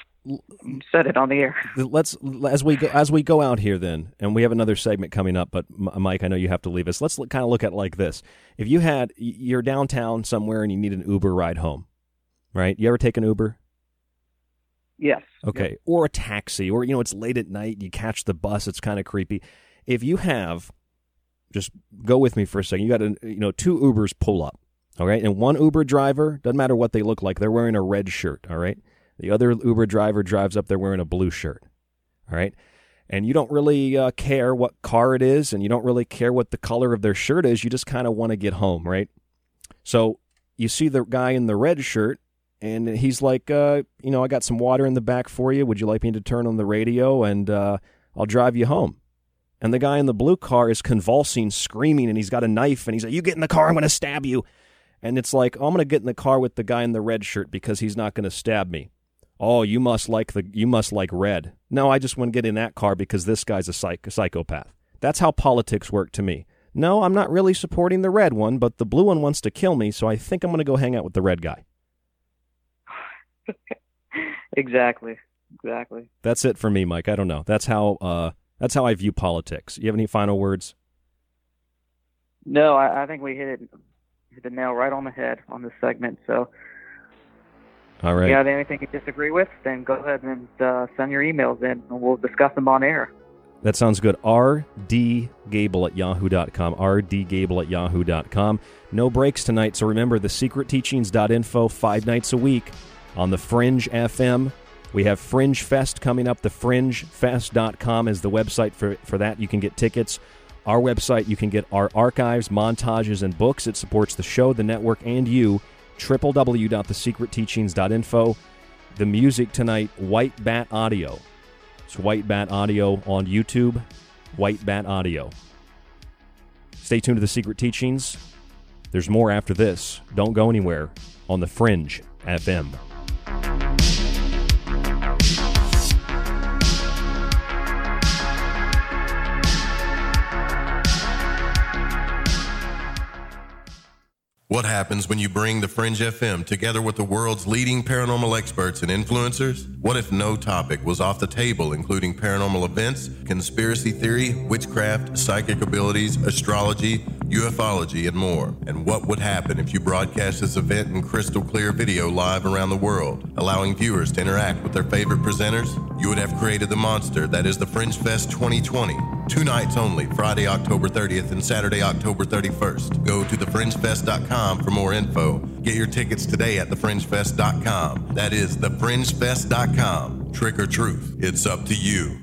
said it on the air. let's as we go as we go out here then and we have another segment coming up but mike i know you have to leave us. Let's look, kind of look at it like this. If you had you're downtown somewhere and you need an uber ride home right? You ever take an uber? Yes. okay. Or a taxi or you know it's late at night you catch the bus it's kind of creepy. If you have just go with me for a second you got a, you know two ubers pull up all right? And one uber driver doesn't matter what they look like they're wearing a red shirt all right? The other uber driver drives up they're wearing a blue shirt all right? And you don't really uh, care what car it is and you don't really care what the color of their shirt is you just kind of want to get home right? So you see the guy in the red shirt and he's like uh, you know i got some water in the back for you. Would you like me to turn on the radio and uh, i'll drive you home? And the guy in the blue car is convulsing screaming and he's got a knife and he's like you get in the car i'm going to stab you and it's like oh, i'm going to get in the car with the guy in the red shirt because he's not going to stab me. Oh you must like the you must like red. No i just want to get in that car because this guy's a psych- a psychopath. That's how politics work to me. No i'm not really supporting the red one but the blue one wants to kill me so i think i'm going to go hang out with the red guy. Exactly. Exactly. that's it for me mike. I don't know. That's how uh that's how i view politics. You have any final words? No, I, I think we hit it hit the nail right on the head on this segment. So All right. If you have anything you disagree with, then go ahead and uh, send your emails in, and we'll discuss them on air. That sounds good. rdgable at yahoo.com. rdgable at yahoo.com. No breaks tonight, so remember the secretteachings.info five nights a week on the Fringe FM. We have Fringe Fest coming up. The fringefest.com is the website for, for that. You can get tickets. Our website, you can get our archives, montages, and books. It supports the show, the network, and you. www.thesecretteachings.info. The music tonight, White Bat Audio. It's White Bat Audio on YouTube. White Bat Audio. Stay tuned to the Secret Teachings. There's more after this. Don't go anywhere on the Fringe FM. What happens when you bring the Fringe FM together with the world's leading paranormal experts and influencers? What if no topic was off the table, including paranormal events, conspiracy theory, witchcraft, psychic abilities, astrology, ufology, and more? And what would happen if you broadcast this event in crystal clear video live around the world, allowing viewers to interact with their favorite presenters? You would have created the monster that is the Fringe Fest 2020. Two nights only, Friday, October 30th and Saturday, October 31st. Go to thefringefest.com for more info. Get your tickets today at thefringefest.com. That is thefringefest.com. Trick or truth, it's up to you.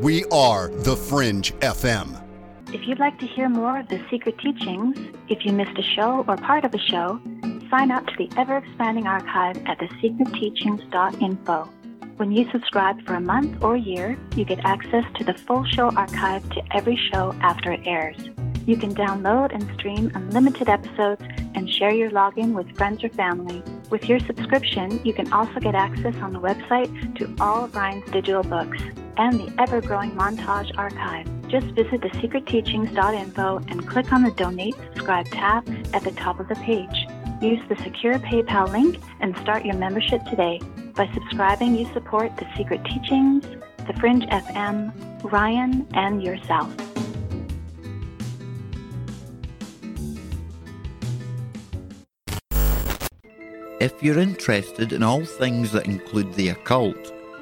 We are The Fringe FM. If you'd like to hear more of the secret teachings, if you missed a show or part of a show, sign up to the ever expanding archive at thesecretteachings.info. When you subscribe for a month or year, you get access to the full show archive to every show after it airs. You can download and stream unlimited episodes and share your login with friends or family. With your subscription, you can also get access on the website to all of Ryan's digital books and the ever growing montage archive. Just visit thesecretteachings.info and click on the Donate Subscribe tab at the top of the page. Use the secure PayPal link and start your membership today. By subscribing, you support The Secret Teachings, The Fringe FM, Ryan, and yourself. If you're interested in all things that include the occult,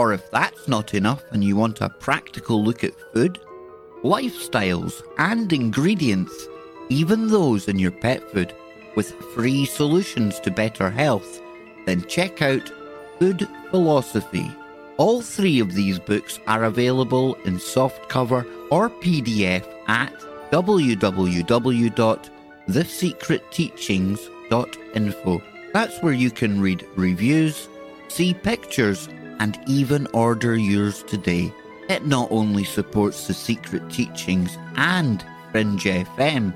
Or if that's not enough and you want a practical look at food, lifestyles, and ingredients, even those in your pet food, with free solutions to better health, then check out Food Philosophy. All three of these books are available in softcover or PDF at www.thesecretteachings.info. That's where you can read reviews, see pictures, and even order yours today. It not only supports the secret teachings and Fringe FM,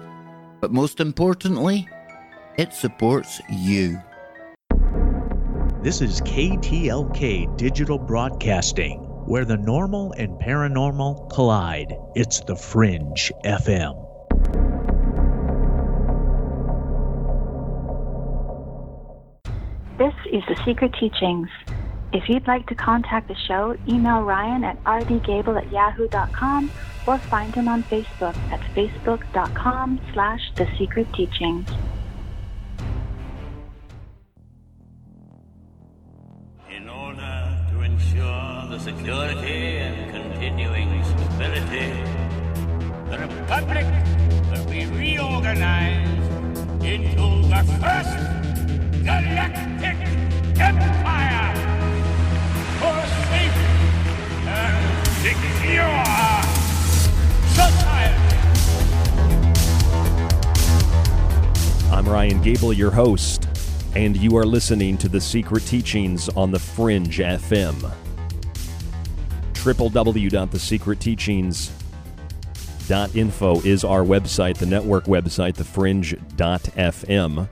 but most importantly, it supports you. This is KTLK Digital Broadcasting, where the normal and paranormal collide. It's the Fringe FM. This is The Secret Teachings. If you'd like to contact the show, email Ryan at rdgable at yahoo.com or find him on Facebook at facebook.com slash The Secret Teachings. In order to ensure the security and continuing stability, the Republic will be reorganized into the First Galactic Empire! I'm Ryan Gable, your host, and you are listening to the Secret Teachings on the Fringe FM. www.thesecretteachings.info is our website, the network website, thefringe.fm.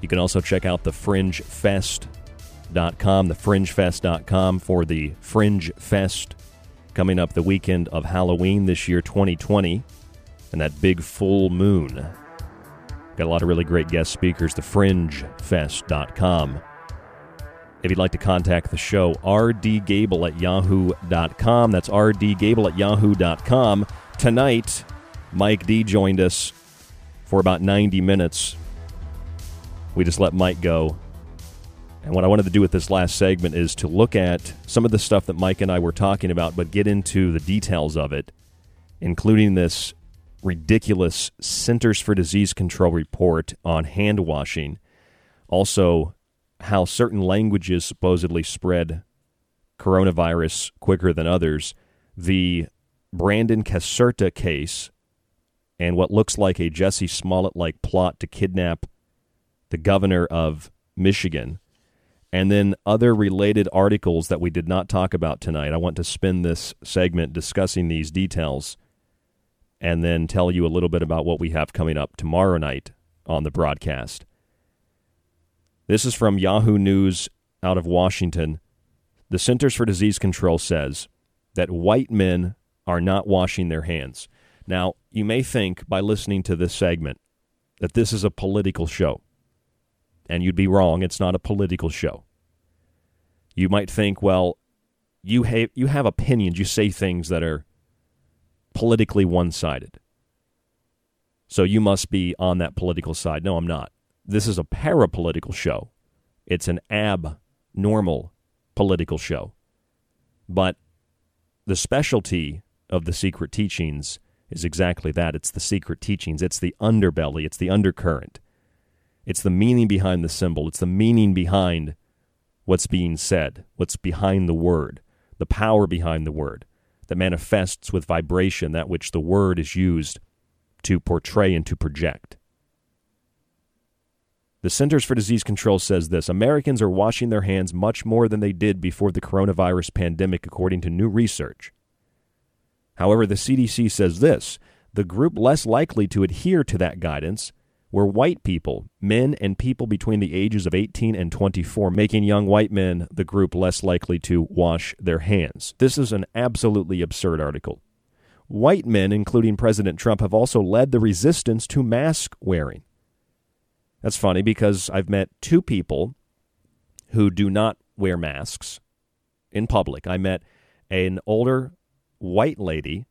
You can also check out the Fringe Fest thefringefest.com, thefringefest.com for the Fringe Fest coming up the weekend of Halloween this year, 2020, and that big full moon. Got a lot of really great guest speakers, thefringefest.com. If you'd like to contact the show, rdgable at yahoo.com. That's rdgable at yahoo.com. Tonight, Mike D joined us for about 90 minutes. We just let Mike go. And what I wanted to do with this last segment is to look at some of the stuff that Mike and I were talking about, but get into the details of it, including this ridiculous Centers for Disease Control report on hand washing. Also, how certain languages supposedly spread coronavirus quicker than others. The Brandon Caserta case and what looks like a Jussie Smollett like plot to kidnap the governor of Michigan. And then other related articles that we did not talk about tonight. I want to spend this segment discussing these details and then tell you a little bit about what we have coming up tomorrow night on the broadcast. This is from Yahoo News out of Washington. The Centers for Disease Control says that white men are not washing their hands. Now, you may think by listening to this segment that this is a political show. And you'd be wrong. It's not a political show. You might think, well, you, ha- you have opinions. You say things that are politically one sided. So you must be on that political side. No, I'm not. This is a parapolitical show. It's an abnormal political show. But the specialty of the secret teachings is exactly that. It's the secret teachings. It's the underbelly. It's the undercurrent. It's the meaning behind the symbol. It's the meaning behind what's being said, what's behind the word, the power behind the word that manifests with vibration that which the word is used to portray and to project. The Centers for Disease Control says this Americans are washing their hands much more than they did before the coronavirus pandemic, according to new research. However, the CDC says this the group less likely to adhere to that guidance were white people, men and people between the ages of 18 and 24, making young white men the group less likely to wash their hands. This is an absolutely absurd article. White men, including President Trump, have also led the resistance to mask wearing. That's funny because I've met two people who do not wear masks in public. I met an older white lady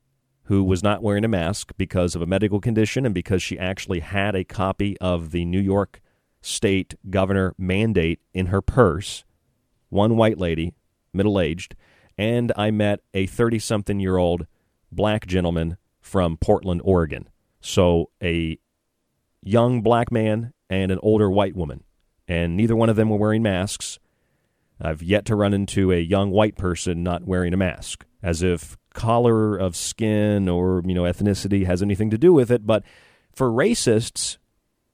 who was not wearing a mask because of a medical condition and because she actually had a copy of the New York state governor mandate in her purse. One white lady, middle aged, and I met a 30 something year old black gentleman from Portland, Oregon. So a young black man and an older white woman. And neither one of them were wearing masks. I've yet to run into a young white person not wearing a mask, as if color of skin or you know ethnicity has anything to do with it. But for racists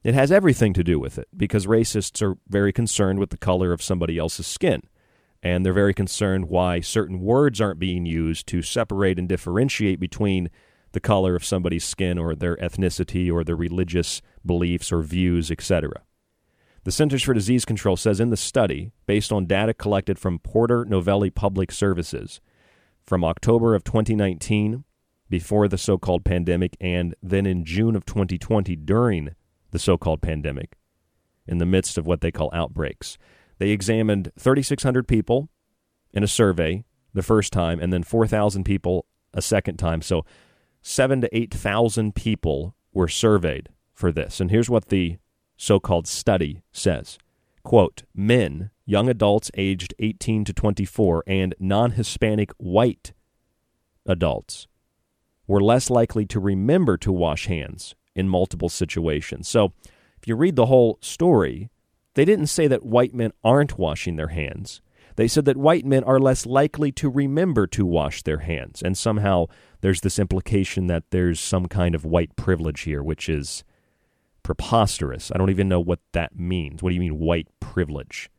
it has everything to do with it because racists are very concerned with the color of somebody else's skin. And they're very concerned why certain words aren't being used to separate and differentiate between the color of somebody's skin or their ethnicity or their religious beliefs or views etc the Centers for Disease Control says in the study, based on data collected from Porter Novelli Public Services, from October of 2019, before the so called pandemic, and then in June of 2020 during the so called pandemic, in the midst of what they call outbreaks. They examined 3,600 people in a survey the first time, and then 4,000 people a second time. So, seven to 8,000 people were surveyed for this. And here's what the so called study says quote, men young adults aged 18 to 24, and non Hispanic white adults were less likely to remember to wash hands in multiple situations. So, if you read the whole story, they didn't say that white men aren't washing their hands. They said that white men are less likely to remember to wash their hands. And somehow there's this implication that there's some kind of white privilege here, which is preposterous. I don't even know what that means. What do you mean white privilege?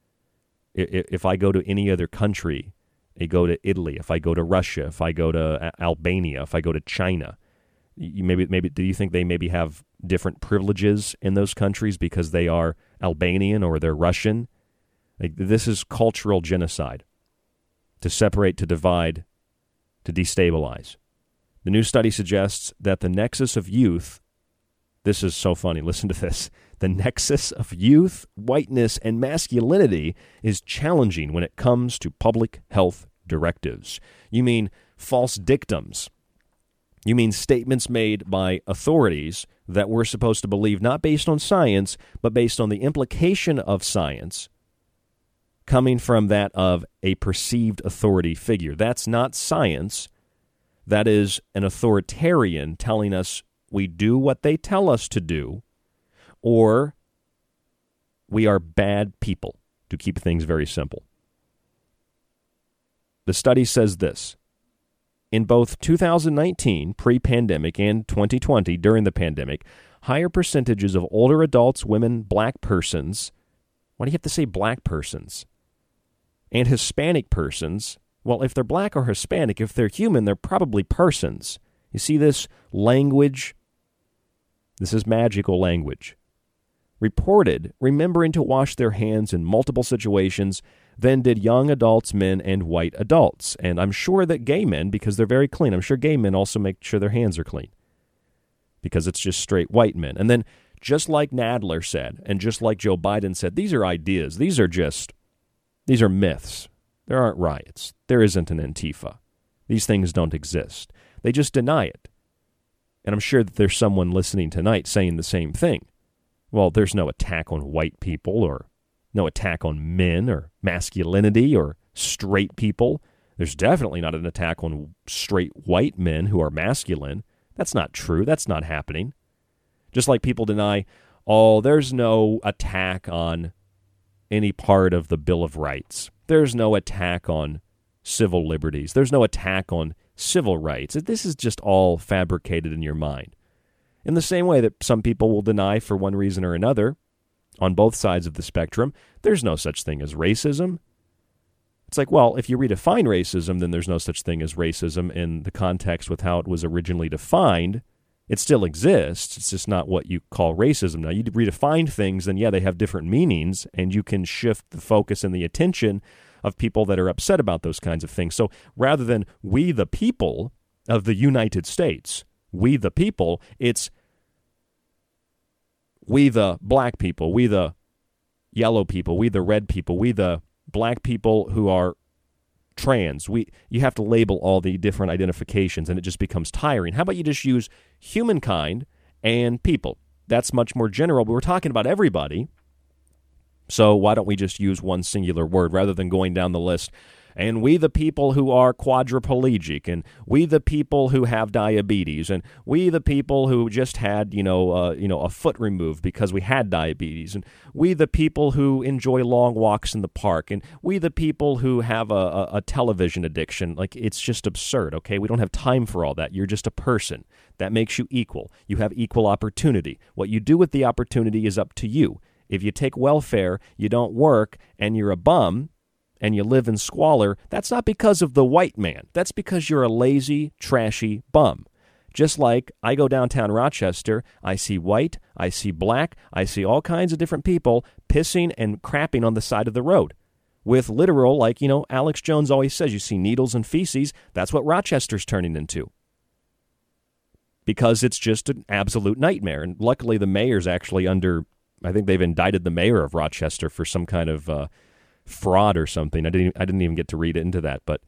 If I go to any other country, I go to Italy, if I go to Russia, if I go to uh, Albania, if I go to China, you maybe maybe do you think they maybe have different privileges in those countries because they are Albanian or they're Russian? Like, this is cultural genocide. To separate, to divide, to destabilize. The new study suggests that the nexus of youth this is so funny. Listen to this. The nexus of youth, whiteness, and masculinity is challenging when it comes to public health directives. You mean false dictums. You mean statements made by authorities that we're supposed to believe not based on science, but based on the implication of science coming from that of a perceived authority figure. That's not science. That is an authoritarian telling us we do what they tell us to do, or we are bad people, to keep things very simple. The study says this in both 2019, pre pandemic, and 2020, during the pandemic, higher percentages of older adults, women, black persons, why do you have to say black persons? And Hispanic persons, well, if they're black or Hispanic, if they're human, they're probably persons. You see this language this is magical language. Reported remembering to wash their hands in multiple situations, than did young adults, men, and white adults. And I'm sure that gay men, because they're very clean, I'm sure gay men also make sure their hands are clean because it's just straight white men. And then, just like Nadler said, and just like Joe Biden said, these are ideas. These are just, these are myths. There aren't riots. There isn't an Antifa. These things don't exist. They just deny it. And I'm sure that there's someone listening tonight saying the same thing. Well, there's no attack on white people or no attack on men or masculinity or straight people. There's definitely not an attack on straight white men who are masculine. That's not true. That's not happening. Just like people deny, oh, there's no attack on any part of the Bill of Rights. There's no attack on civil liberties. There's no attack on civil rights. This is just all fabricated in your mind. In the same way that some people will deny for one reason or another, on both sides of the spectrum, there's no such thing as racism. It's like, well, if you redefine racism, then there's no such thing as racism in the context with how it was originally defined. It still exists. It's just not what you call racism. Now, you redefine things, then yeah, they have different meanings, and you can shift the focus and the attention of people that are upset about those kinds of things. So rather than we the people of the United States, we the people, it's we the black people, we the yellow people, we the red people, we the black people who are trans. We you have to label all the different identifications and it just becomes tiring. How about you just use humankind and people? That's much more general, we're talking about everybody. So why don't we just use one singular word rather than going down the list? And we, the people who are quadriplegic, and we, the people who have diabetes, and we, the people who just had, you know, uh, you know, a foot removed because we had diabetes, and we, the people who enjoy long walks in the park, and we, the people who have a, a, a television addiction. Like it's just absurd. Okay, we don't have time for all that. You're just a person. That makes you equal. You have equal opportunity. What you do with the opportunity is up to you. If you take welfare, you don't work, and you're a bum, and you live in squalor, that's not because of the white man. That's because you're a lazy, trashy bum. Just like I go downtown Rochester, I see white, I see black, I see all kinds of different people pissing and crapping on the side of the road. With literal, like, you know, Alex Jones always says, you see needles and feces. That's what Rochester's turning into. Because it's just an absolute nightmare. And luckily, the mayor's actually under I think they've indicted the mayor of Rochester for some kind of uh, fraud or something. I didn't I didn't even get to read into that, but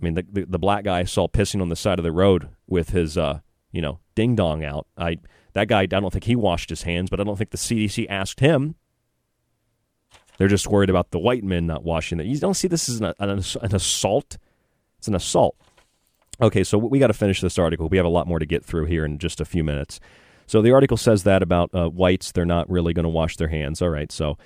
I mean the, the, the black guy saw pissing on the side of the road with his uh, you know ding dong out. I that guy I don't think he washed his hands, but I don't think the CDC asked him. They're just worried about the white men not washing it. You don't see this as an, an, an assault. It's an assault. Okay, so we got to finish this article. We have a lot more to get through here in just a few minutes. So the article says that about uh, whites, they're not really going to wash their hands. All right, so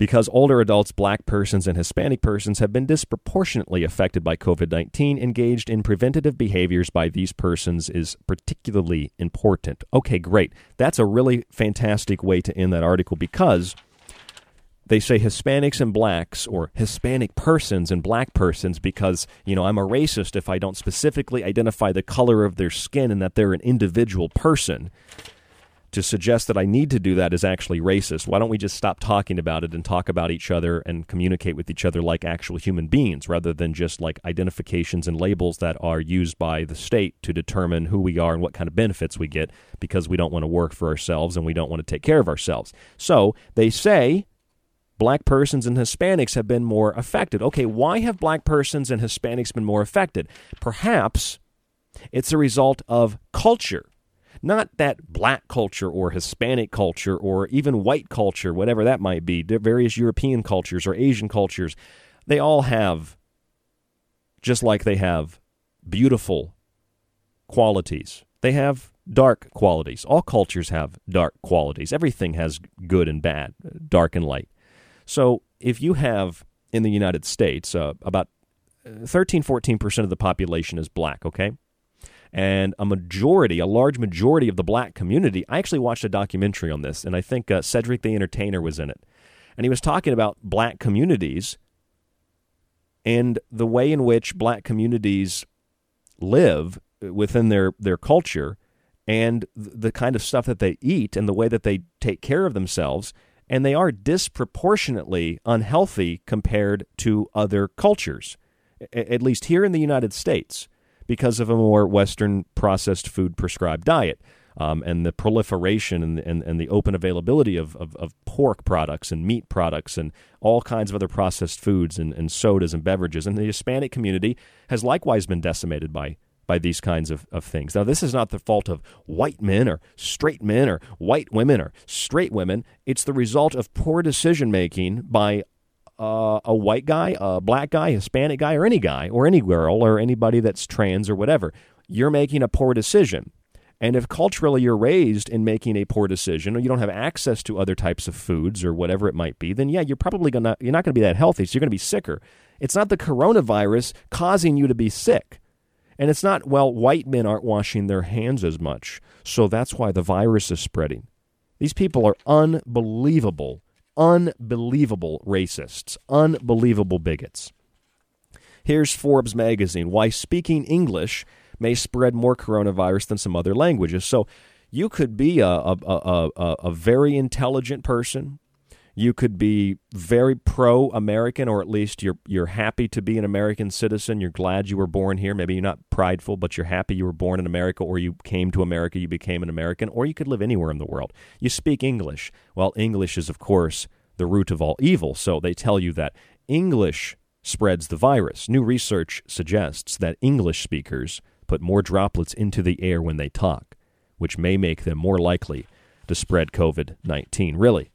Because older adults, black persons, and Hispanic persons have been disproportionately affected by COVID 19, engaged in preventative behaviors by these persons is particularly important. Okay, great. That's a really fantastic way to end that article because they say Hispanics and blacks or Hispanic persons and black persons because, you know, I'm a racist if I don't specifically identify the color of their skin and that they're an individual person to suggest that I need to do that is actually racist. Why don't we just stop talking about it and talk about each other and communicate with each other like actual human beings rather than just like identifications and labels that are used by the state to determine who we are and what kind of benefits we get because we don't want to work for ourselves and we don't want to take care of ourselves. So they say black persons and Hispanics have been more affected. Okay, why have black persons and Hispanics been more affected? Perhaps it's a result of culture not that black culture or Hispanic culture or even white culture, whatever that might be, various European cultures or Asian cultures, they all have, just like they have beautiful qualities, they have dark qualities. All cultures have dark qualities. Everything has good and bad, dark and light. So if you have in the United States uh, about 13, 14% of the population is black, okay? And a majority, a large majority of the black community. I actually watched a documentary on this, and I think uh, Cedric the Entertainer was in it. And he was talking about black communities and the way in which black communities live within their, their culture and the kind of stuff that they eat and the way that they take care of themselves. And they are disproportionately unhealthy compared to other cultures, at least here in the United States because of a more Western processed food prescribed diet. Um, and the proliferation and, and, and the open availability of, of, of, pork products and meat products and all kinds of other processed foods and, and sodas and beverages. And the Hispanic community has likewise been decimated by, by these kinds of, of things. Now, this is not the fault of white men or straight men or white women or straight women. It's the result of poor decision making by uh, a white guy, a black guy, Hispanic guy, or any guy, or any girl, or anybody that's trans or whatever, you're making a poor decision. And if culturally you're raised in making a poor decision, or you don't have access to other types of foods or whatever it might be, then yeah, you're probably gonna you're not gonna be that healthy, so you're gonna be sicker. It's not the coronavirus causing you to be sick. And it's not, well, white men aren't washing their hands as much, so that's why the virus is spreading. These people are unbelievable unbelievable racists, unbelievable bigots. Here's Forbes magazine why speaking English may spread more coronavirus than some other languages. So you could be a, a, a, a, a very intelligent person. You could be very pro American, or at least you're you're happy to be an American citizen. You're glad you were born here. Maybe you're not prideful, but you're happy you were born in America, or you came to America, you became an American, or you could live anywhere in the world. You speak English. Well, English is, of course, the root of all evil. So they tell you that English spreads the virus. New research suggests that English speakers put more droplets into the air when they talk, which may make them more likely to spread COVID 19. Really?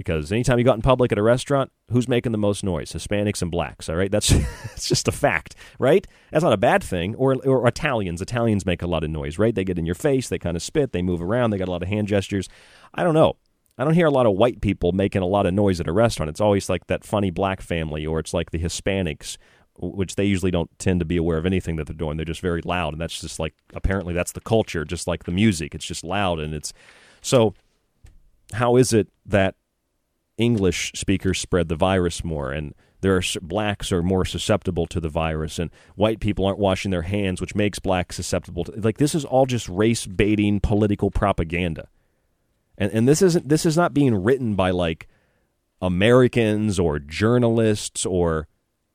Because anytime you go out in public at a restaurant, who's making the most noise? Hispanics and blacks. All right, that's it's just a fact, right? That's not a bad thing. Or or Italians. Italians make a lot of noise, right? They get in your face, they kind of spit, they move around, they got a lot of hand gestures. I don't know. I don't hear a lot of white people making a lot of noise at a restaurant. It's always like that funny black family, or it's like the Hispanics, which they usually don't tend to be aware of anything that they're doing. They're just very loud, and that's just like apparently that's the culture, just like the music. It's just loud, and it's so. How is it that English speakers spread the virus more, and there are blacks are more susceptible to the virus, and white people aren't washing their hands, which makes blacks susceptible. To, like this is all just race baiting political propaganda, and and this isn't this is not being written by like Americans or journalists or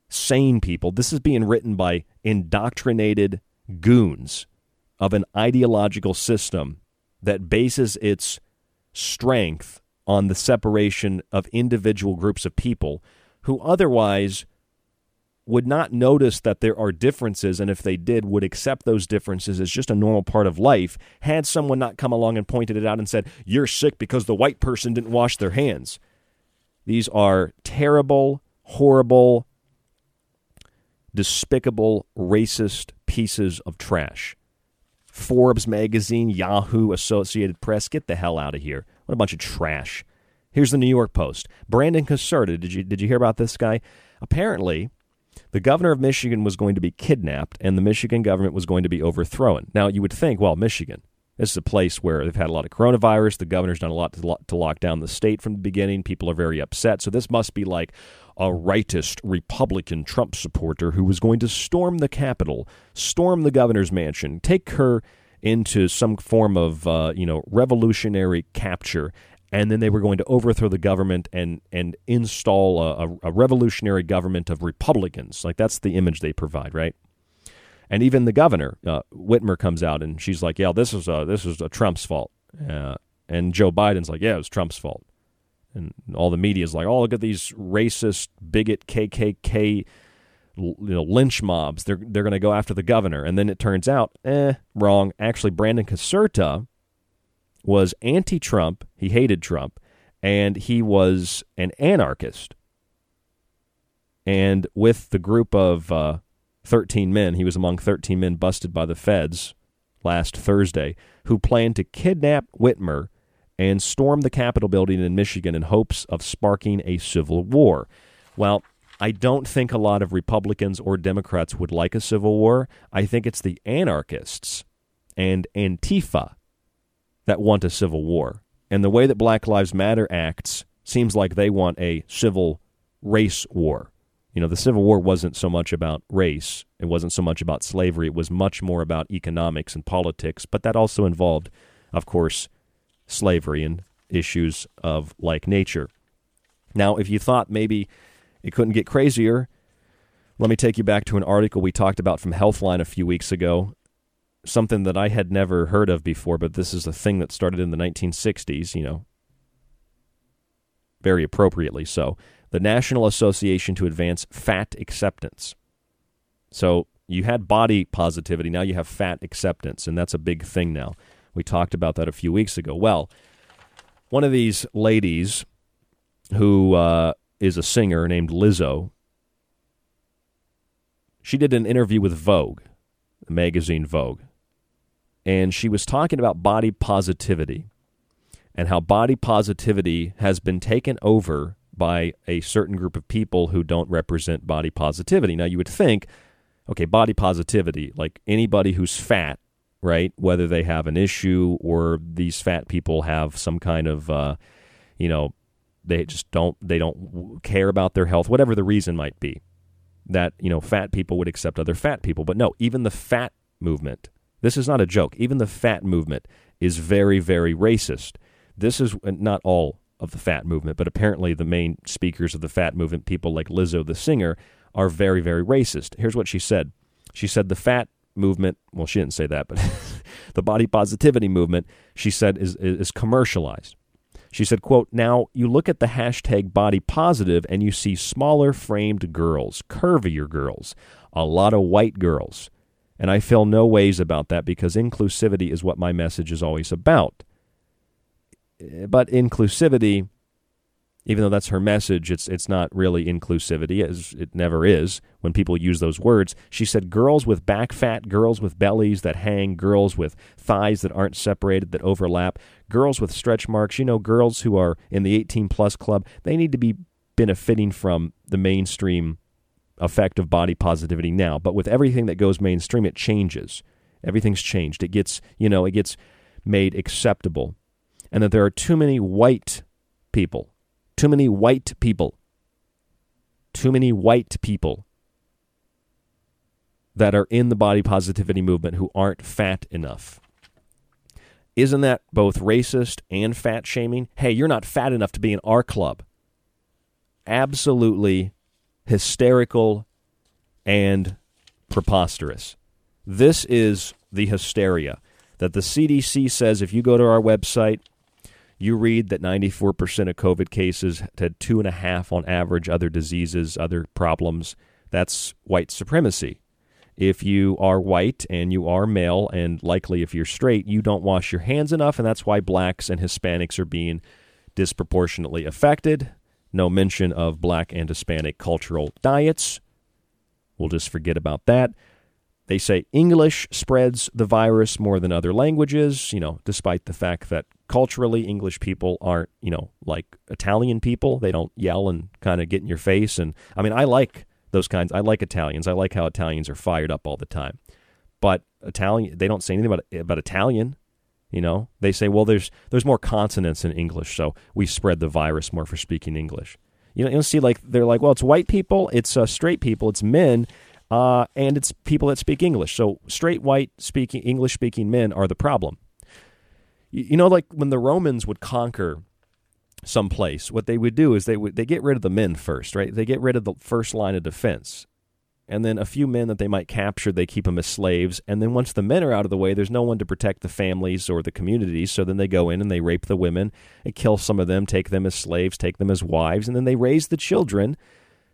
sane people. This is being written by indoctrinated goons of an ideological system that bases its strength on the separation of individual groups of people who otherwise would not notice that there are differences and if they did would accept those differences as just a normal part of life had someone not come along and pointed it out and said you're sick because the white person didn't wash their hands. These are terrible horrible despicable racist pieces of trash Forbes magazine Yahoo Associated Press get the hell out of here what a bunch of trash. Here's the New York Post. Brandon Caserta, did you did you hear about this guy? Apparently, the governor of Michigan was going to be kidnapped and the Michigan government was going to be overthrown. Now, you would think, well, Michigan, this is a place where they've had a lot of coronavirus. The governor's done a lot to, to lock down the state from the beginning. People are very upset. So this must be like a rightist Republican Trump supporter who was going to storm the Capitol, storm the governor's mansion, take her into some form of uh, you know revolutionary capture, and then they were going to overthrow the government and and install a, a, a revolutionary government of Republicans. Like that's the image they provide, right? And even the governor, uh, Whitmer, comes out and she's like, "Yeah, this is a, this is a Trump's fault." Uh, and Joe Biden's like, "Yeah, it was Trump's fault." And all the media is like, "Oh, look at these racist, bigot, KKK, you know, lynch mobs. They're they're going to go after the governor." And then it turns out, eh, wrong. Actually, Brandon Caserta was anti-Trump. He hated Trump, and he was an anarchist. And with the group of uh, 13 men. He was among 13 men busted by the feds last Thursday who planned to kidnap Whitmer and storm the Capitol building in Michigan in hopes of sparking a civil war. Well, I don't think a lot of Republicans or Democrats would like a civil war. I think it's the anarchists and Antifa that want a civil war. And the way that Black Lives Matter acts seems like they want a civil race war. You know, the Civil War wasn't so much about race, it wasn't so much about slavery, it was much more about economics and politics, but that also involved, of course, slavery and issues of like nature. Now, if you thought maybe it couldn't get crazier, let me take you back to an article we talked about from Healthline a few weeks ago. Something that I had never heard of before, but this is a thing that started in the 1960s, you know, very appropriately so the National Association to Advance Fat Acceptance. So you had body positivity, now you have fat acceptance, and that's a big thing now. We talked about that a few weeks ago. Well, one of these ladies who uh, is a singer named Lizzo, she did an interview with Vogue, the magazine Vogue, and she was talking about body positivity and how body positivity has been taken over by a certain group of people who don't represent body positivity. Now, you would think, okay, body positivity, like anybody who's fat, right? Whether they have an issue or these fat people have some kind of, uh, you know, they just don't they don't care about their health, whatever the reason might be. That you know, fat people would accept other fat people, but no, even the fat movement. This is not a joke. Even the fat movement is very, very racist. This is not all of the fat movement, but apparently the main speakers of the fat movement, people like Lizzo the singer, are very, very racist. Here's what she said. She said the fat movement, well, she didn't say that, but the body positivity movement, she said, is, is commercialized. She said, quote, Now you look at the hashtag body positive and you see smaller framed girls, curvier girls, a lot of white girls. And I feel no ways about that because inclusivity is what my message is always about Eh, but inclusivity, even though that's her message, it's it's not really inclusivity, as it never is when people use those words. She said girls with back fat, girls with bellies that hang, girls with thighs that aren't separated, that overlap, girls with stretch marks, you know, girls who are in the 18 plus club, they need to be benefiting from the mainstream effect of body positivity now. But with everything that goes mainstream, it changes. Everything's changed. It gets, you know, it gets made acceptable and that there are too many white people, too many white people, too many white people that are in the body positivity movement who aren't fat enough. Isn't that both racist and fat shaming? Hey, you're not fat enough to be in our club. Absolutely hysterical and preposterous. This is the hysteria that the CDC says if you go to our website you read that 94% of COVID cases had two and a half on average other diseases, other problems. That's white supremacy. If you are white and you are male, and likely if you're straight, you don't wash your hands enough, and that's why blacks and Hispanics are being disproportionately affected. No mention of black and Hispanic cultural diets. We'll just forget about that. They say English spreads the virus more than other languages, you know, despite the fact that culturally English people aren't, you know, like Italian people. They don't yell and kind of get in your face. And I mean, I like those kinds. I like Italians. I like how Italians are fired up all the time. But Italian, they don't say anything about about Italian. You know, they say, well, there's there's more consonants in English, so we spread the virus more for speaking English. You know, you'll see like they're like, well, it's white people, it's uh, straight people, it's men, uh, and it's people that speak English. So straight white speaking English speaking men are the problem. You, know, like when the Romans would conquer some place, what they would do is they would they get rid of the men first, right? They get rid of the first line of defense and then a few men that they might capture, they keep them as slaves. And then once the men are out of the way, there's no one to protect the families or the communities. So then they go in and they rape the women and kill some of them, take them as slaves, take them as wives, and then they raise the children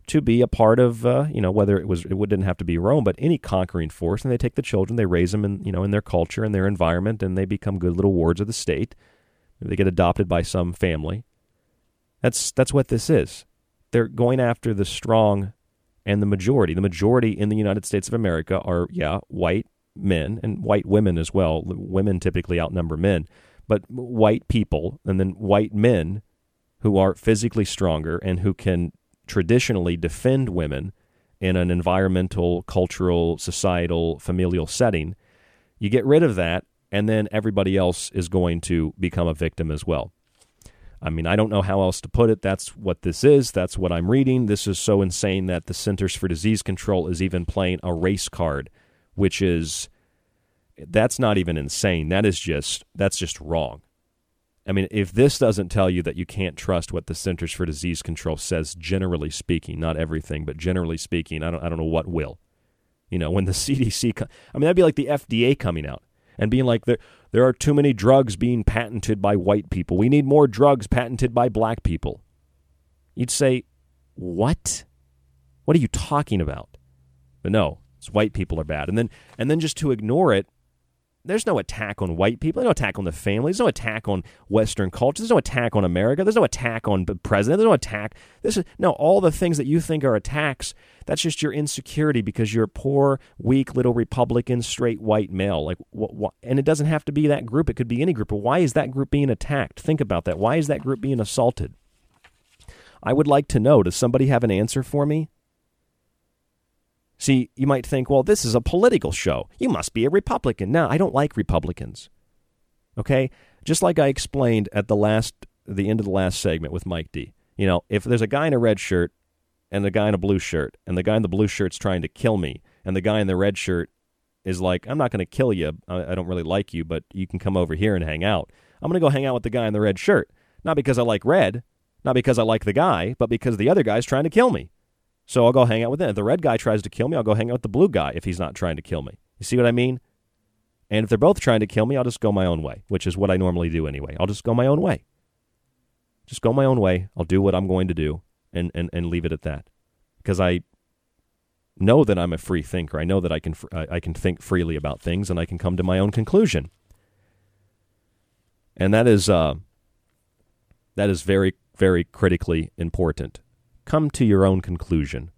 to be a part of, uh, you know, whether it was it didn't have to be Rome, but any conquering force. And they take the children, they raise them in, you know, in their culture and their environment, and they become good little wards of the state. They get adopted by some family. That's that's what this is. They're going after the strong and the majority, the majority in the United States of America are, yeah, white men and white women as well. Women typically outnumber men, but white people and then white men who are physically stronger and who can traditionally defend women in an environmental, cultural, societal, familial setting. You get rid of that, and then everybody else is going to become a victim as well. I mean, I don't know how else to put it. That's what this is. That's what I'm reading. This is so insane that the Centers for Disease Control is even playing a race card, which is that's not even insane. That is just that's just wrong. I mean, if this doesn't tell you that you can't trust what the Centers for Disease Control says, generally speaking, not everything, but generally speaking, I don't I don't know what will. You know, when the CDC, I mean, that'd be like the FDA coming out and being like, there, there are too many drugs being patented by white people. We need more drugs patented by black people. You'd say, what? What are you talking about? But no, it's white people are bad. And then, and then just to ignore it there's no attack on white people. There's no attack on the family. There's no attack on Western culture. There's no attack on America. There's no attack on the president. There's no attack. This is no all the things that you think are attacks. That's just your insecurity because you're a poor, weak little Republican, straight white male. Like, what, what, and it doesn't have to be that group. It could be any group. But why is that group being attacked? Think about that. Why is that group being assaulted? I would like to know. Does somebody have an answer for me? See, you might think, well, this is a political show. You must be a Republican. No, I don't like Republicans. Okay? Just like I explained at the last the end of the last segment with Mike D. You know, if there's a guy in a red shirt and a guy in a blue shirt, and the guy in the blue shirt's trying to kill me, and the guy in the red shirt is like, I'm not going to kill you. I, I don't really like you, but you can come over here and hang out. I'm going to go hang out with the guy in the red shirt. Not because I like red, not because I like the guy, but because the other guy's trying to kill me. So I'll go hang out with him. If the red guy tries to kill me, I'll go hang out with the blue guy if he's not trying to kill me. You see what I mean? And if they're both trying to kill me, I'll just go my own way, which is what I normally do anyway. I'll just go my own way. Just go my own way. I'll do what I'm going to do and, and, and leave it at that. Because I know that I'm a free thinker. I know that I can I can think freely about things and I can come to my own conclusion. And that is uh, that is very very critically important come to your own conclusion.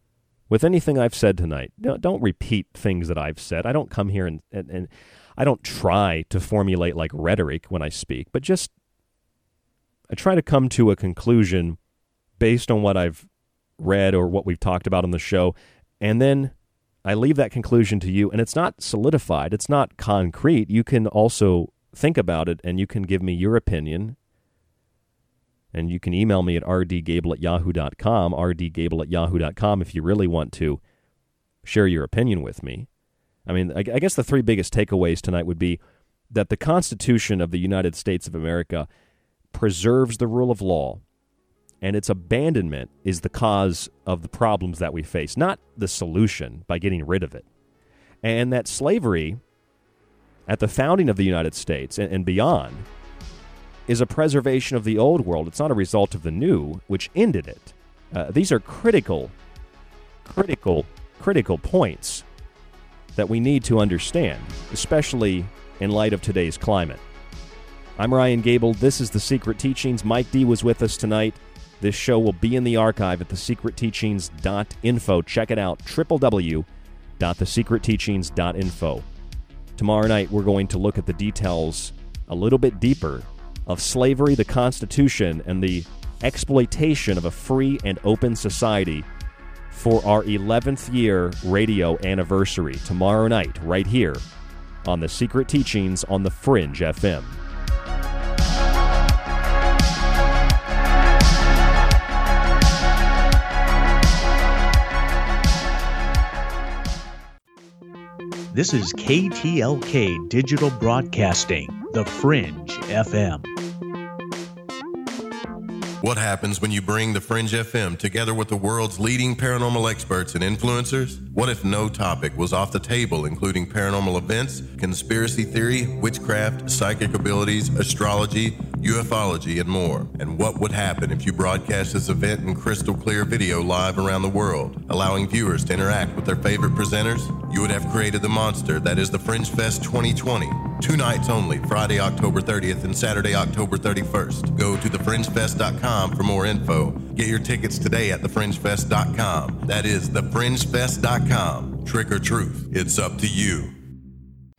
With anything I've said tonight, don't repeat things that I've said. I don't come here and, and, and I don't try to formulate like rhetoric when I speak, but just I try to come to a conclusion based on what I've read or what we've talked about on the show. And then I leave that conclusion to you. And it's not solidified, it's not concrete. You can also think about it and you can give me your opinion and you can email me at rdgable at yahoo.com, rdgable at yahoo.com, if you really want to share your opinion with me. I mean, I, guess the three biggest takeaways tonight would be that the Constitution of the United States of America preserves the rule of law, and its abandonment is the cause of the problems that we face, not the solution by getting rid of it. And that slavery at the founding of the United States and, and beyond is a preservation of the old world. It's not a result of the new, which ended it. Uh, these are critical, critical, critical points that we need to understand, especially in light of today's climate. I'm Ryan Gable. This is The Secret Teachings. Mike D was with us tonight. This show will be in the archive at thesecretteachings.info. Check it out, www.thesecretteachings.info. Tomorrow night, we're going to look at the details a little bit deeper of slavery, the Constitution, and the exploitation of a free and open society for our 11th year radio anniversary tomorrow night, right here on The Secret Teachings on The Fringe FM. This is KTLK Digital Broadcasting, The Fringe FM. What happens when you bring the Fringe FM together with the world's leading paranormal experts and influencers? What if no topic was off the table, including paranormal events, conspiracy theory, witchcraft, psychic abilities, astrology, ufology, and more? And what would happen if you broadcast this event in crystal clear video live around the world, allowing viewers to interact with their favorite presenters? You would have created the monster that is the Fringe Fest 2020. Two nights only, Friday, October 30th and Saturday, October 31st. Go to thefringefest.com for more info. Get your tickets today at thefringefest.com. That is thefringefest.com. Trick or truth, it's up to you.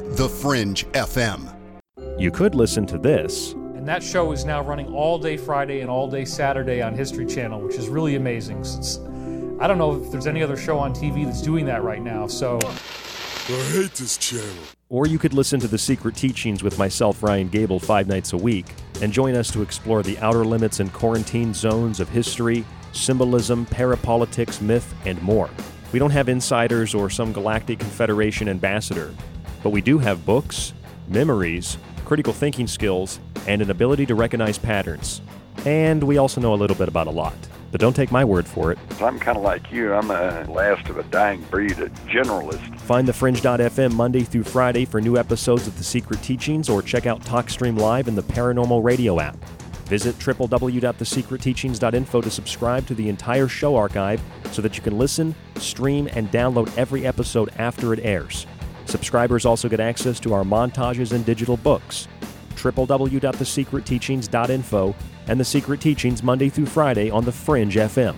The Fringe FM. You could listen to this. And that show is now running all day Friday and all day Saturday on History Channel, which is really amazing. Since I don't know if there's any other show on TV that's doing that right now. So I hate this channel. Or you could listen to The Secret Teachings with myself, Ryan Gable, five nights a week, and join us to explore the outer limits and quarantine zones of history, symbolism, parapolitics, myth, and more. We don't have insiders or some galactic confederation ambassador, but we do have books, memories, critical thinking skills, and an ability to recognize patterns. And we also know a little bit about a lot. But don't take my word for it. I'm kind of like you. I'm a last of a dying breed, a generalist. Find thefringe.fm Monday through Friday for new episodes of The Secret Teachings or check out TalkStream Live in the Paranormal Radio app. Visit www.thesecretteachings.info to subscribe to the entire show archive so that you can listen, stream, and download every episode after it airs. Subscribers also get access to our montages and digital books. www.thesecretteachings.info and The Secret Teachings Monday through Friday on The Fringe FM.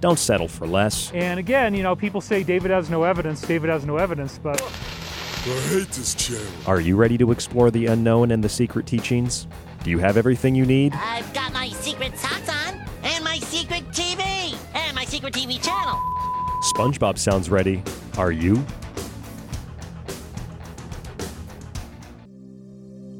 Don't settle for less. And again, you know, people say David has no evidence, David has no evidence, but I hate this channel. Are you ready to explore the unknown and the secret teachings? Do you have everything you need? I've got my secret socks on, and my secret TV, and my secret TV channel. SpongeBob sounds ready. Are you?